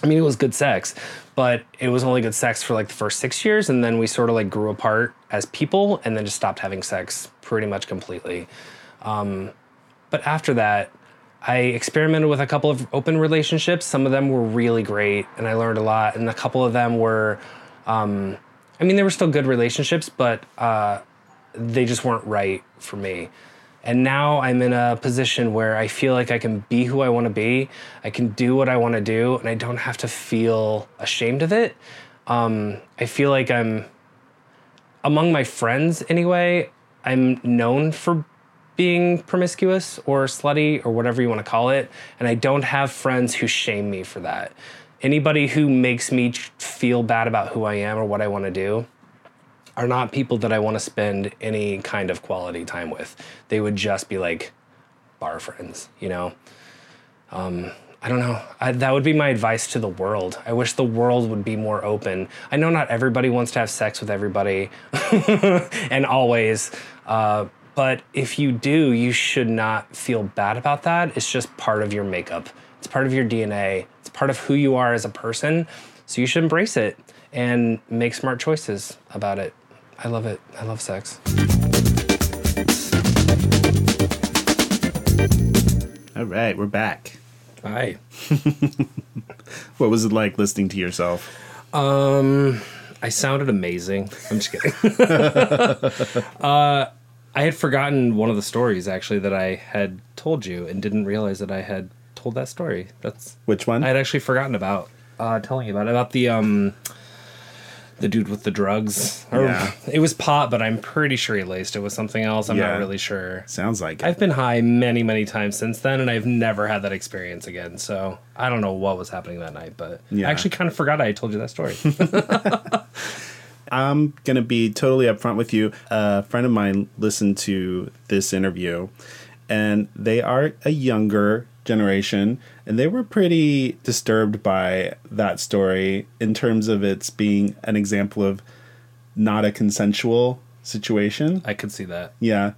I mean, it was good sex, but it was only good sex for like the first six years, and then we sort of like grew apart as people, and then just stopped having sex pretty much completely. Um, but after that, I experimented with a couple of open relationships. Some of them were really great, and I learned a lot. And a couple of them were, um, I mean, they were still good relationships, but uh, they just weren't right for me. And now I'm in a position where I feel like I can be who I want to be. I can do what I want to do, and I don't have to feel ashamed of it. Um, I feel like I'm, among my friends anyway, I'm known for being promiscuous or slutty or whatever you want to call it. And I don't have friends who shame me for that. Anybody who makes me feel bad about who I am or what I want to do are not people that I want to spend any kind of quality time with. They would just be like bar friends, you know? Um, I don't know. I, that would be my advice to the world. I wish the world would be more open. I know not everybody wants to have sex with everybody and always, uh, But if you do, you should not feel bad about that. It's just part of your makeup, it's part of your DNA, it's part of who you are as a person. So you should embrace it and make smart choices about it. I love it. I love sex.
All right, we're back.
Hi.
What was it like listening to yourself?
Um, I sounded amazing. I'm just kidding. uh, I had forgotten one of the stories actually that I had told you and didn't realize that I had told that story. That's
Which one?
I had actually forgotten about uh, telling you about about the um the dude with the drugs. Or,
Yeah.
It was pot, but I'm pretty sure he laced it with something else. I'm
Yeah.
not really sure.
Sounds like it.
I've been high many, many times since then, and I've never had that experience again. So I don't know what was happening that night, but
Yeah.
I actually kind of forgot I told you that story.
I'm gonna be totally upfront with you. A friend of mine listened to this interview, and they are a younger generation, and they were pretty disturbed by that story in terms of its being an example of not a consensual situation.
I could see that.
Yeah.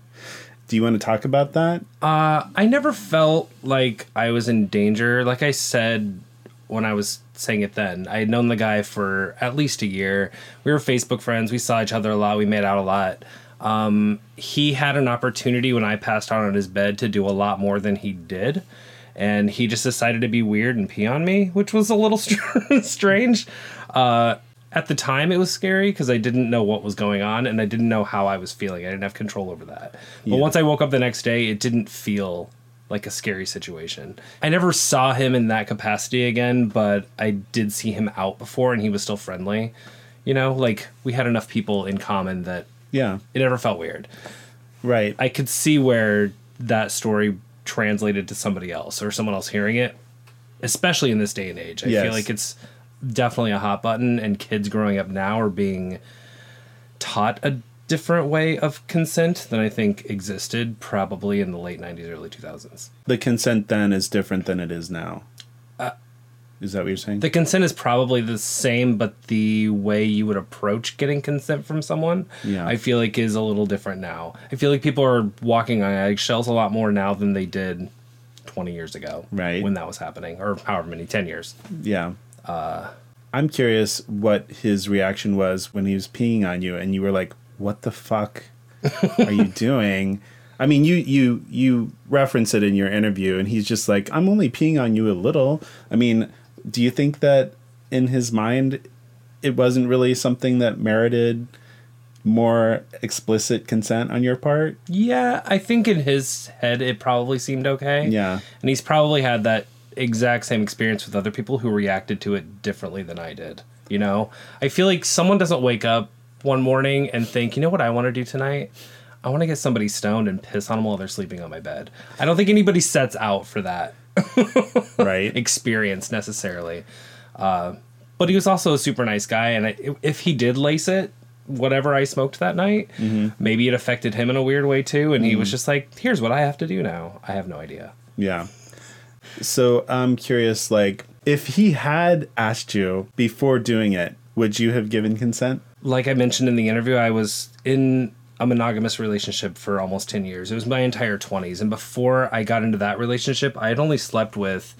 Do you want to talk about that?
Uh, I never felt like I was in danger. Like I said when I was saying it then, I had known the guy for at least a year. We were Facebook friends. We saw each other a lot. We made out a lot. Um, he had an opportunity when I passed out on his bed to do a lot more than he did. And he just decided to be weird and pee on me, which was a little strange. Uh, at the time, it was scary because I didn't know what was going on and I didn't know how I was feeling. I didn't have control over that. But once I woke up the next day, it didn't feel like a scary situation. I never saw him in that capacity again, but I did see him out before and he was still friendly. You know, like we had enough people in common that
Yeah.
it never felt weird.
Right.
I could see where that story translated to somebody else or someone else hearing it, especially in this day and age. I
Yes.
feel like it's definitely a hot button, and kids growing up now are being taught a different way of consent than I think existed probably in the late 90s, early 2000s.
the consent then is different than it is now. is that what you're saying?
The consent is probably the same, but the way you would approach getting consent from someone,
Yeah.
I feel like is a little different now. I feel like people are walking on eggshells a lot more now than they did 20 years ago.
Right.
When that was happening, or however many, 10 years.
Yeah. Uh, I'm curious what his reaction was when he was peeing on you, and you were like, "What the fuck are you doing?" I mean, you you you reference it in your interview, and he's just like, "I'm only peeing on you a little." I mean, do you think that in his mind, it wasn't really something that merited more explicit consent on your part?
Yeah, I think in his head it probably seemed okay.
Yeah.
And he's probably had that exact same experience with other people who reacted to it differently than I did. You know? I feel like someone doesn't wake up one morning and think, you know what I want to do tonight? I want to get somebody stoned and piss on them while they're sleeping on my bed. I don't think anybody sets out for that
Right.
experience necessarily. Uh, but he was also a super nice guy, and I, if he did lace it, whatever I smoked that night, maybe it affected him in a weird way too. And he was just like, "Here's what I have to do now." I have no idea.
Yeah. So I'm curious, like, if he had asked you before doing it, would you have given consent?
Like I mentioned in the interview, I was in a monogamous relationship for almost 10 years. It was my entire 20s. And before I got into that relationship, I had only slept with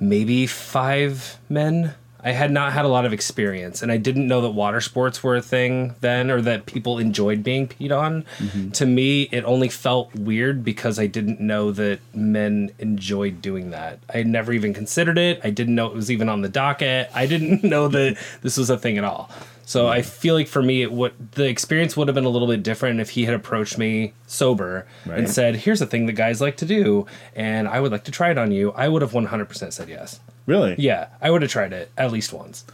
maybe five men. I had not had a lot of experience, and I didn't know that water sports were a thing then or that people enjoyed being peed on. Mm-hmm. To me, it only felt weird because I didn't know that men enjoyed doing that. I had never even considered it. I didn't know it was even on the docket. I didn't know that this was a thing at all. So I feel like for me, it would the experience would have been a little bit different if he had approached me sober
Right.
and said, "Here's a thing that guys like to do, and I would like to try it on you." I would have 100% said yes.
Really?
Yeah, I would have tried it at least once.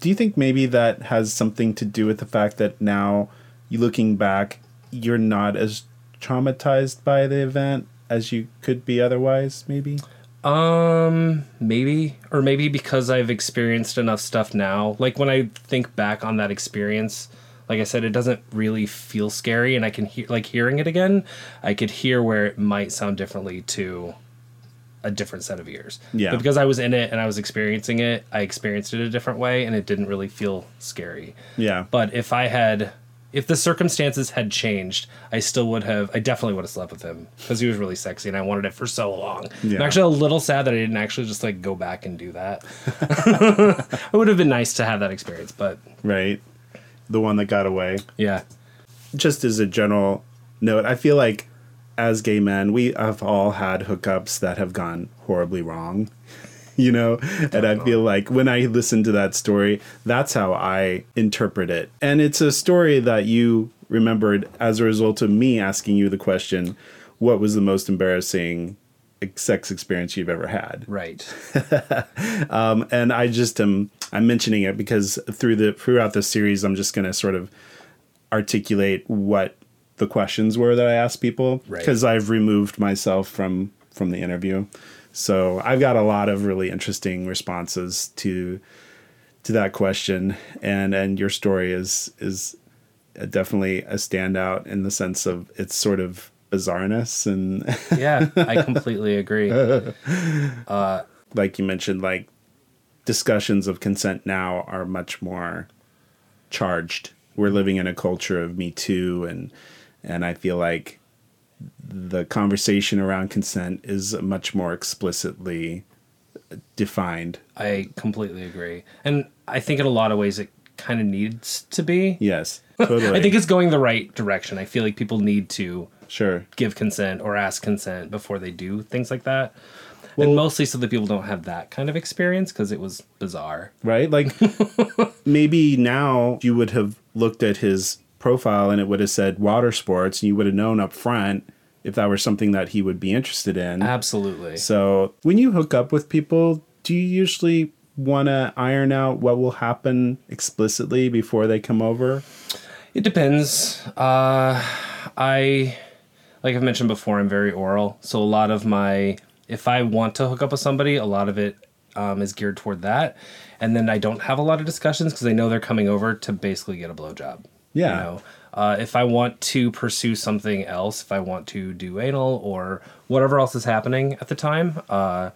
Do you think maybe that has something to do with the fact that now, you looking back, you're not as traumatized by the event as you could be otherwise? Maybe.
Um, maybe, or maybe because I've experienced enough stuff now. Like when I think back on that experience, like I said, it doesn't really feel scary, and I can hear, like hearing it again, I could hear where it might sound differently to a different set of ears.
Yeah.
But because I was in it and I was experiencing it, I experienced it a different way, and it didn't really feel scary.
Yeah.
But if I had if the circumstances had changed, I still would have. I definitely would have slept with him because he was really sexy, and I wanted it for so long. I'm actually a little sad that I didn't actually just like go back and do that. it would have been nice to have that experience, but
right? The one that got away.
yeah,
Just as a general note, I feel like as gay men, we have all had hookups that have gone horribly wrong. You know, and I feel like when I listen to that story, that's how I interpret it. And it's a story that you remembered as a result of me asking you the question, what was the most embarrassing sex experience you've ever had?
right.
Um, and I just am I'm mentioning it because through the throughout the series I'm just going to sort of articulate what the questions were that I asked people
Right.
because I've removed myself from from the interview. So I've got a lot of really interesting responses to to that question and and your story is is definitely a standout in the sense of its sort of bizarreness and
Yeah, I completely agree.
Uh, like you mentioned, like discussions of consent now are much more charged. We're living in a culture of Me Too, and and I feel like the conversation around consent is much more explicitly defined.
I completely agree, and I think in a lot of ways it kind of needs to be.
Yes, totally.
I think it's going the right direction. I feel like people need to
sure.
give consent or ask consent before they do things like that. and mostly so that people don't have that kind of experience because it was bizarre.
right? Like maybe now you would have looked at his profile and it would have said water sports, and you would have known up front if that were something that he would be interested in.
Absolutely.
So when you hook up with people, do you usually want to iron out what will happen explicitly before they come over?
It depends. Uh, I, like I've mentioned before, I'm very oral. So a lot of my, if I want to hook up with somebody, a lot of it um, is geared toward that. And then I don't have a lot of discussions because I know they're coming over to basically get a blowjob.
Yeah.
You know, uh, if I want to pursue something else, if I want to do anal or whatever else is happening at the time, uh,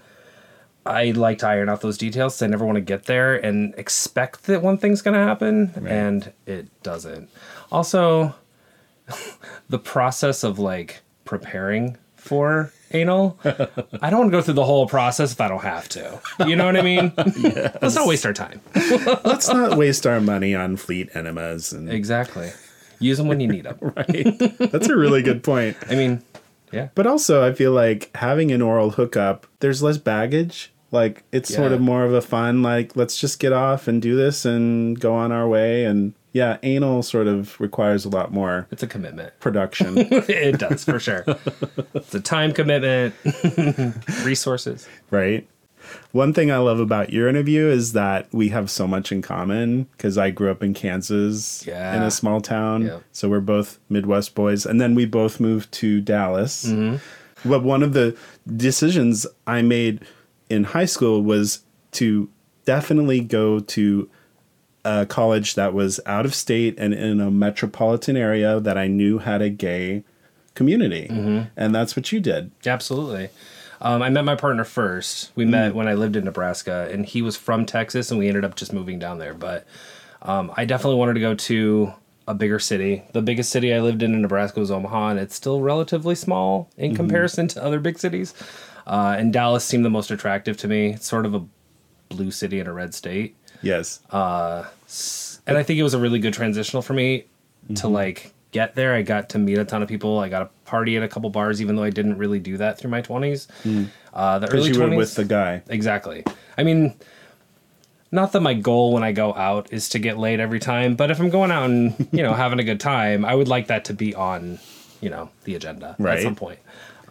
I like to iron out those details. 'cause I never want to get there and expect that one thing's going to happen, and it doesn't. Also, the process of like preparing for anal, I don't want to go through the whole process if I don't have to. You know what I mean? Let's not waste our time.
Let's not waste our money on fleet enemas. And
Exactly. Use them when you need them.
right, that's a really good point.
I mean, yeah.
But also, I feel like having an oral hookup, there's less baggage. Like it's sort of more of a fun, like let's just get off and do this and go on our way. And yeah, anal sort of requires a lot more
It's a commitment.
production.
it does for sure. It's a time commitment, resources.
right? One thing I love about your interview is that we have so much in common because I grew up in Kansas
Yeah.
in a small town.
Yep.
So we're both Midwest boys. And then we both moved to Dallas.
Mm-hmm.
But one of the decisions I made in high school was to definitely go to a college that was out of state and in a metropolitan area that I knew had a gay community.
Mm-hmm.
And that's what you did.
Absolutely. Um, I met my partner first. We met when I lived in Nebraska, and he was from Texas, and we ended up just moving down there. But um, I definitely wanted to go to a bigger city. The biggest city I lived in in Nebraska was Omaha, and it's still relatively small in comparison to other big cities. Uh, and Dallas seemed the most attractive to me. It's sort of a blue city in a red state.
Yes.
and I think it was a really good transitional for me to
Mm-hmm.
like get there. I got to meet a ton of people. I got a party at a couple bars, even though I didn't really do that through my twenties. Uh, the early
Mm. you were
twenties,
with the guy.
exactly. I mean, not that my goal when I go out is to get laid every time, but if I'm going out and you know having a good time, I would like that to be on you know the agenda at some point.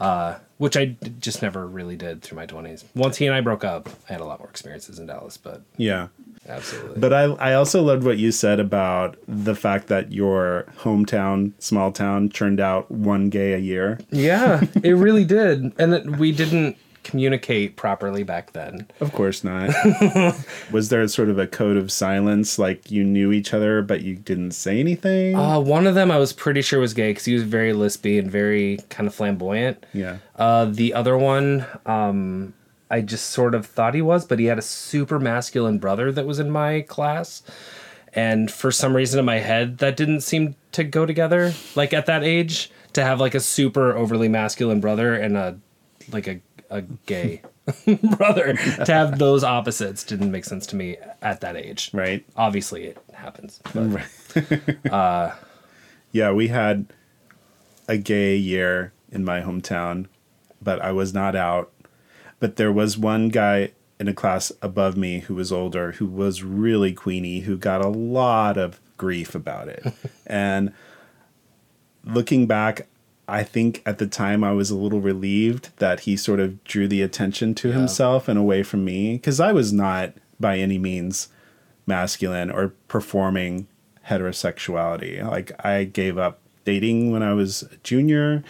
Uh, which I d- just never really did through my 20s. Once he and I broke up, I had a lot more experiences in Dallas, but
Yeah.
absolutely.
But I, I also loved what you said about the fact that your hometown, small town, churned out one gay a year.
Yeah, it really did. And that we didn't communicate properly back then.
Of course not. Was there sort of a code of silence, like you knew each other, but you didn't say anything?
Uh, one of them I was pretty sure was gay because he was very lispy and very kind of flamboyant.
yeah.
Uh, the other one, um, I just sort of thought he was, but he had a super masculine brother that was in my class. And for some reason in my head, that didn't seem to go together. Like at that age, to have like a super overly masculine brother and a like a a gay brother to have those opposites didn't make sense to me at that age.
Right.
Obviously, it happens. But uh,
Yeah, we had a gay year in my hometown, but I was not out. But there was one guy in a class above me who was older who was really queenie, who got a lot of grief about it. and looking back, I think at the time I was a little relieved that he sort of drew the attention to himself and away from me because I was not by any means masculine or performing heterosexuality. Like I gave up dating when I was a junior.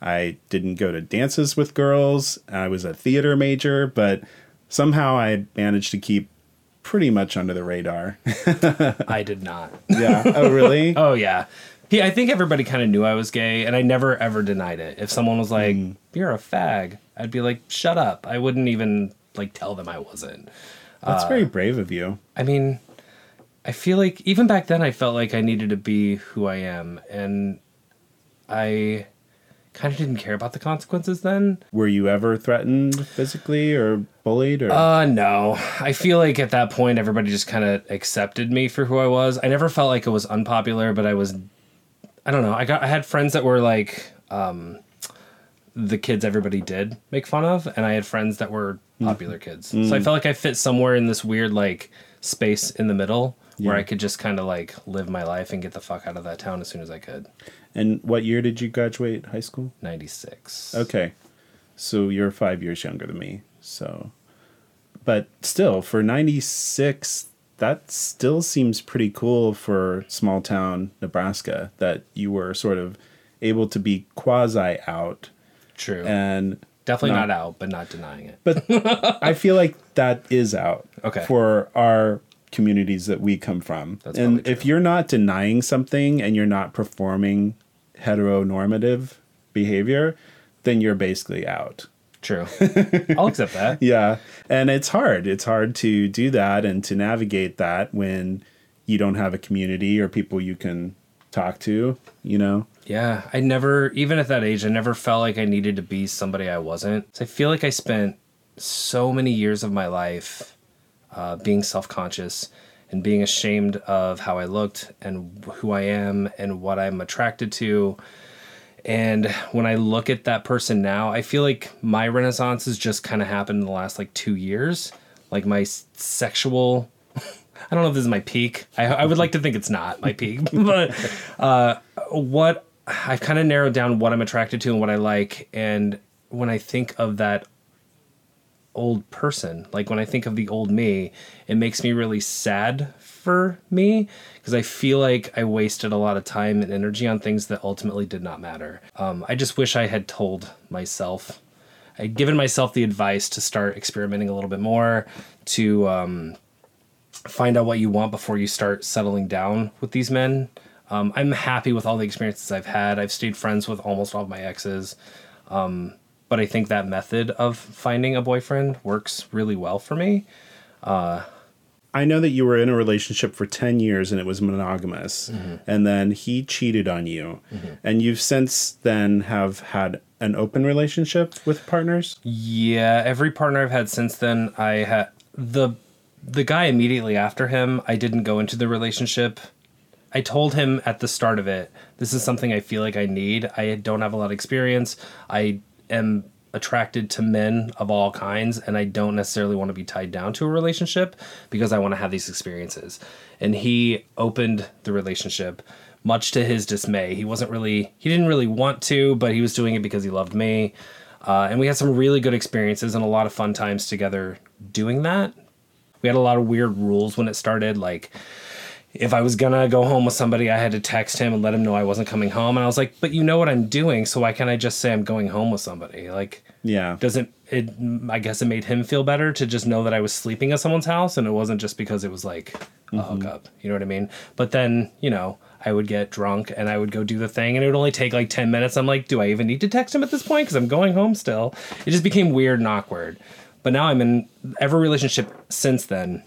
I didn't go to dances with girls. I was a theater major, but somehow I managed to keep pretty much under the radar.
I did not.
yeah. Oh, really?
Oh yeah. He, I think everybody kind of knew I was gay, and I never ever denied it. If someone was like, "You're a fag," I'd be like, "Shut up!" I wouldn't even like tell them I wasn't.
That's very brave of you.
I mean, I feel like even back then I felt like I needed to be who I am, and I kind of didn't care about the consequences then.
Were you ever threatened physically or bullied or
Uh, no. I feel like at that point everybody just kind of accepted me for who I was. I never felt like it was unpopular, but I was I don't know. I got I had friends that were like um the kids everybody did make fun of and I had friends that were popular kids. So I felt like I fit somewhere in this weird like space in the middle where I could just kind of like live my life and get the fuck out of that town as soon as I could.
And what year did you graduate high school?
96.
Okay. So you're five years younger than me. So, but still, for 96, that still seems pretty cool for small town Nebraska that you were sort of able to be quasi out.
True.
And,
Definitely
not-
not out, but not denying it.
but I feel like that is out
Okay.
for our communities that we come from.
That's
and if you're not denying something and you're not performing heteronormative behavior, then you're basically out.
True. I'll accept that.
Yeah. And it's hard. It's hard to do that and to navigate that when you don't have a community or people you can talk to, you know?
Yeah, I never, even at that age, I never felt like I needed to be somebody I wasn't. So I feel like I spent so many years of my life uh, being self conscious and being ashamed of how I looked and who I am and what I'm attracted to. And when I look at that person now, I feel like my renaissance has just kind of happened in the last like two years. Like my sexual, I don't know if this is my peak. I, I would like to think it's not my peak, but uh, what I've kind of narrowed down what I'm attracted to and what I like. And when I think of that old person, like when I think of the old me, it makes me really sad for me because I feel like I wasted a lot of time and energy on things that ultimately did not matter. Um, I just wish I had told myself, I'd given myself the advice to start experimenting a little bit more, to um, find out what you want before you start settling down with these men. Um, I'm happy with all the experiences I've had. I've stayed friends with almost all of my exes. Um, but I think that method of finding a boyfriend works really well for me.
I know that you were in a relationship for 10 years and it was monogamous mm-hmm. and then he cheated on you mm-hmm. and you've since then have had an open relationship with partners
Yeah, every partner I've had since then, I had the the guy immediately after him. I didn't go into the relationship. I told him at the start of it, this is something I feel like I need. I don't have a lot of experience. I am attracted to men of all kinds, and I don't necessarily want to be tied down to a relationship because I want to have these experiences. And he opened the relationship, much to his dismay. He wasn't really, he didn't really want to, but he was doing it because he loved me. Uh, and we had some really good experiences and a lot of fun times together doing that. We had a lot of weird rules when it started, like if I was gonna go home with somebody, I had to text him and let him know I wasn't coming home. And I was like, "But you know what I'm doing, so why can't I just say I'm going home with somebody?" Like,
yeah
doesn't it? I guess it made him feel better to just know that I was sleeping at someone's house, and it wasn't just because it was like a mm-hmm. hookup. You know what I mean? But then, you know, I would get drunk and I would go do the thing, and it would only take like ten minutes. I'm like, "Do I even need to text him at this point? Because I'm going home still." It just became weird and awkward. But now I'm in every relationship since then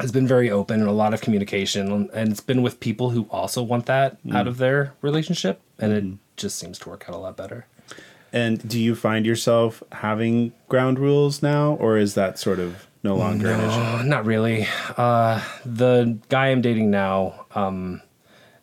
has been very open and a lot of communication, and it's been with people who also want that out of their relationship, and it just seems to work out a lot better.
And do you find yourself having ground rules now, or is that sort of no longer an issue?
Not really. Uh, the guy I'm dating now, um,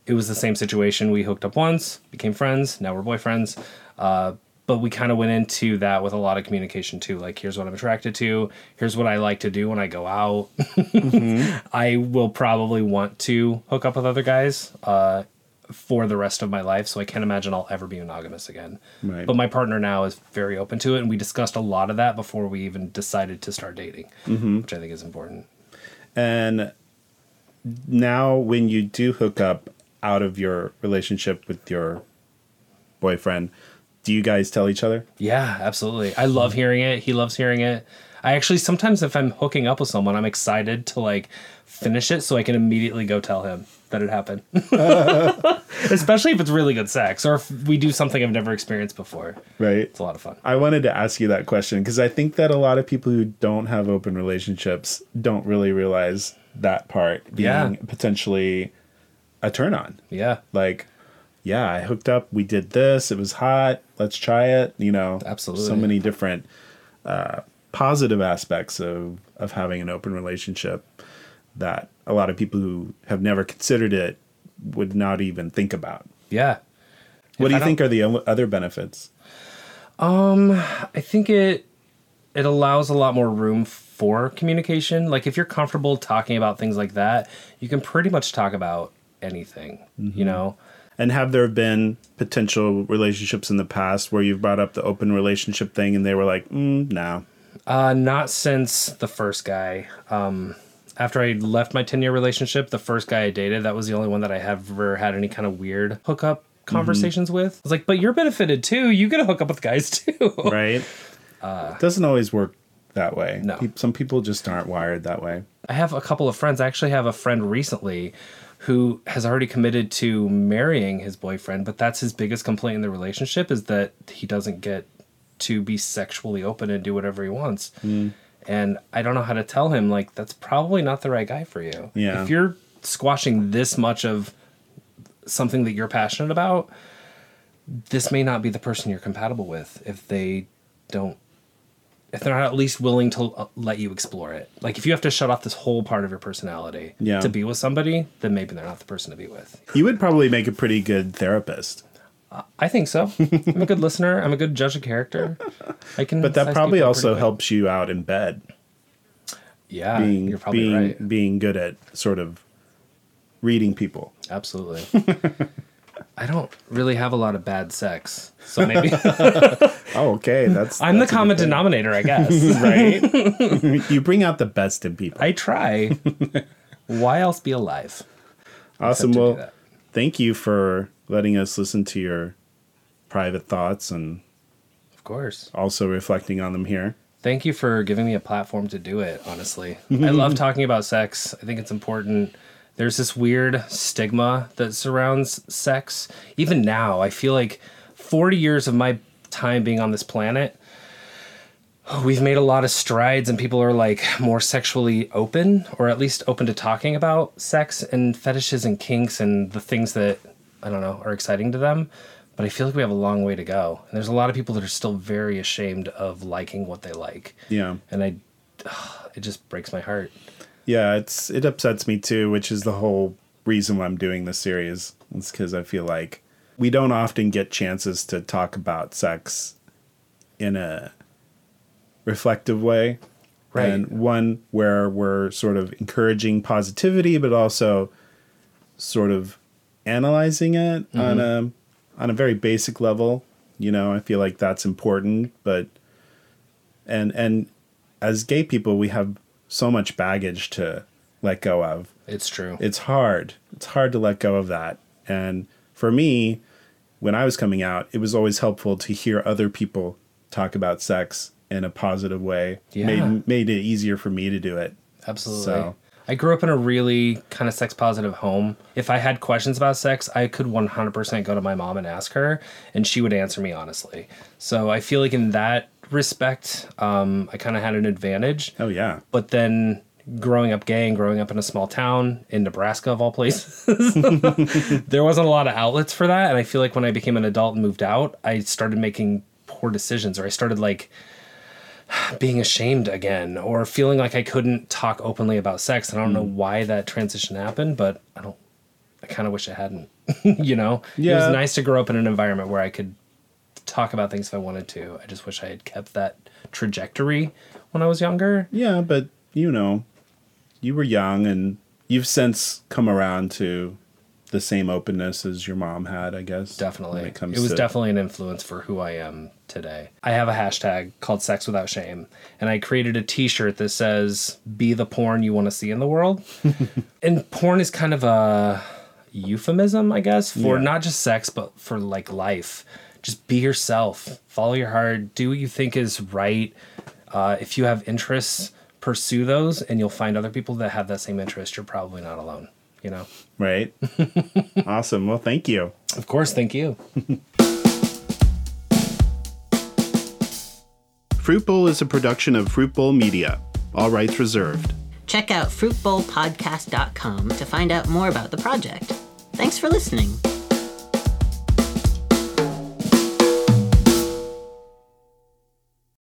it was the same situation. We hooked up once, became friends. Now we're boyfriends. Uh, but we kind of went into that with a lot of communication too. Like, here's what I'm attracted to. Here's what I like to do when I go out. I will probably want to hook up with other guys uh, for the rest of my life. So I can't imagine I'll ever be monogamous again.
Right.
But my partner now is very open to it. And we discussed a lot of that before we even decided to start dating, which I think is important.
And now, when you do hook up out of your relationship with your boyfriend, do you guys tell each other?
Yeah, absolutely. I love hearing it. He loves hearing it. I actually sometimes if I'm hooking up with someone, I'm excited to like finish it so I can immediately go tell him that it happened. Especially if it's really good sex or if we do something I've never experienced before.
Right.
It's a lot of fun.
I wanted to ask you that question because I think that a lot of people who don't have open relationships don't really realize that part being
Yeah.
potentially a turn on.
Yeah.
Like, yeah, I hooked up, we did this, it was hot, let's try it. You know,
Absolutely.
So many different uh, positive aspects of, of having an open relationship that a lot of people who have never considered it would not even think about.
Yeah.
What
If
do you think are the other benefits?
Um, I think it it allows a lot more room for communication. Like if you're comfortable talking about things like that, you can pretty much talk about anything, you know.
And have there been potential relationships in the past where you've brought up the open relationship thing and they were like, mm, no.
Uh, not since the first guy. Um, after I left my 10 year relationship, the first guy I dated, that was the only one that I have ever had any kind of weird hookup conversations with. I was like, but you're benefited too. You get to hook up with guys too.
Right? it doesn't always work that way.
No.
Some people just aren't wired that way.
I have a couple of friends. I actually have a friend recently who has already committed to marrying his boyfriend, but that's his biggest complaint in the relationship is that he doesn't get to be sexually open and do whatever he wants. Mm. And I don't know how to tell him like that's probably not the right guy for you.
Yeah.
If you're squashing this much of something that you're passionate about, this may not be the person you're compatible with if they don't if they're not at least willing to uh, let you explore it. Like if you have to shut off this whole part of your personality
Yeah.
to be with somebody, then maybe they're not the person to be with.
You would probably make a pretty good therapist.
I think so. I'm a good listener. I'm a good judge of character. I can
But that probably also helps you out in bed.
Yeah,
Being
you're probably
being
right.
being good at sort of reading people.
Absolutely. I don't really have a lot of bad sex, so maybe
Oh, okay. That's
I'm the
that's a good
common denominator, I guess.
right? you bring out the best in people.
I try. Why else be alive?
awesome. Well, thank you for letting us listen to your private thoughts and
Of course.
also reflecting on them here.
Thank you for giving me a platform to do it, honestly. I love talking about sex. I think it's important. There's this weird stigma that surrounds sex. Even now, I feel like 40 years of my time being on this planet, we've made a lot of strides and people are like more sexually open or at least open to talking about sex and fetishes and kinks and the things that I don't know are exciting to them. But I feel like we have a long way to go. And there's a lot of people that are still very ashamed of liking what they like.
Yeah.
And I it just breaks my heart.
Yeah, it's it upsets me too, which is the whole reason why I'm doing this series. It's because I feel like we don't often get chances to talk about sex in a reflective way.
Right.
And one where we're sort of encouraging positivity, but also sort of analyzing it mm-hmm. on a on a very basic level. You know, I feel like that's important, but and and as gay people, we have so much baggage to let go of.
It's true.
It's hard. It's hard to let go of that. And for me, when I was coming out, it was always helpful to hear other people talk about sex in a positive way.
Yeah.
Made made it easier for me to do it.
Absolutely.
So-
I grew up in a really kind of sex positive home. If I had questions about sex, I could 100% go to my mom and ask her, and she would answer me honestly. So I feel like in that respect, um, I kind of had an advantage.
Oh yeah.
But then growing up gay and growing up in a small town in Nebraska of all places, there wasn't a lot of outlets for that. And I feel like when I became an adult and moved out, I started making poor decisions or I started like being ashamed again or feeling like I couldn't talk openly about sex. And I don't know why that transition happened, but I don't, I kind of wish I hadn't, you know? It was nice to grow up in an environment where I could talk about things if I wanted to. I just wish I had kept that trajectory when I was younger.
Yeah, but you know, you were young and you've since come around to the same openness as your mom had, I guess.
Definitely. It,
it
was
to
definitely an influence for who I am today. I have a hashtag called Sex Without Shame, and I created a t shirt that says, Be the porn you want to see in the world. and porn is kind of a euphemism, I guess, for
Yeah.
not just sex, but for like life. Just be yourself, follow your heart, do what you think is right. Uh, if you have interests, pursue those, and you'll find other people that have that same interest. You're probably not alone, you know?
right. awesome. Well, thank you.
Of course, thank you.
Fruit Bowl is a production of Fruit Bowl Media. All rights reserved.
Check out fruitbowlpodcast.com to find out more about the project. Thanks for listening.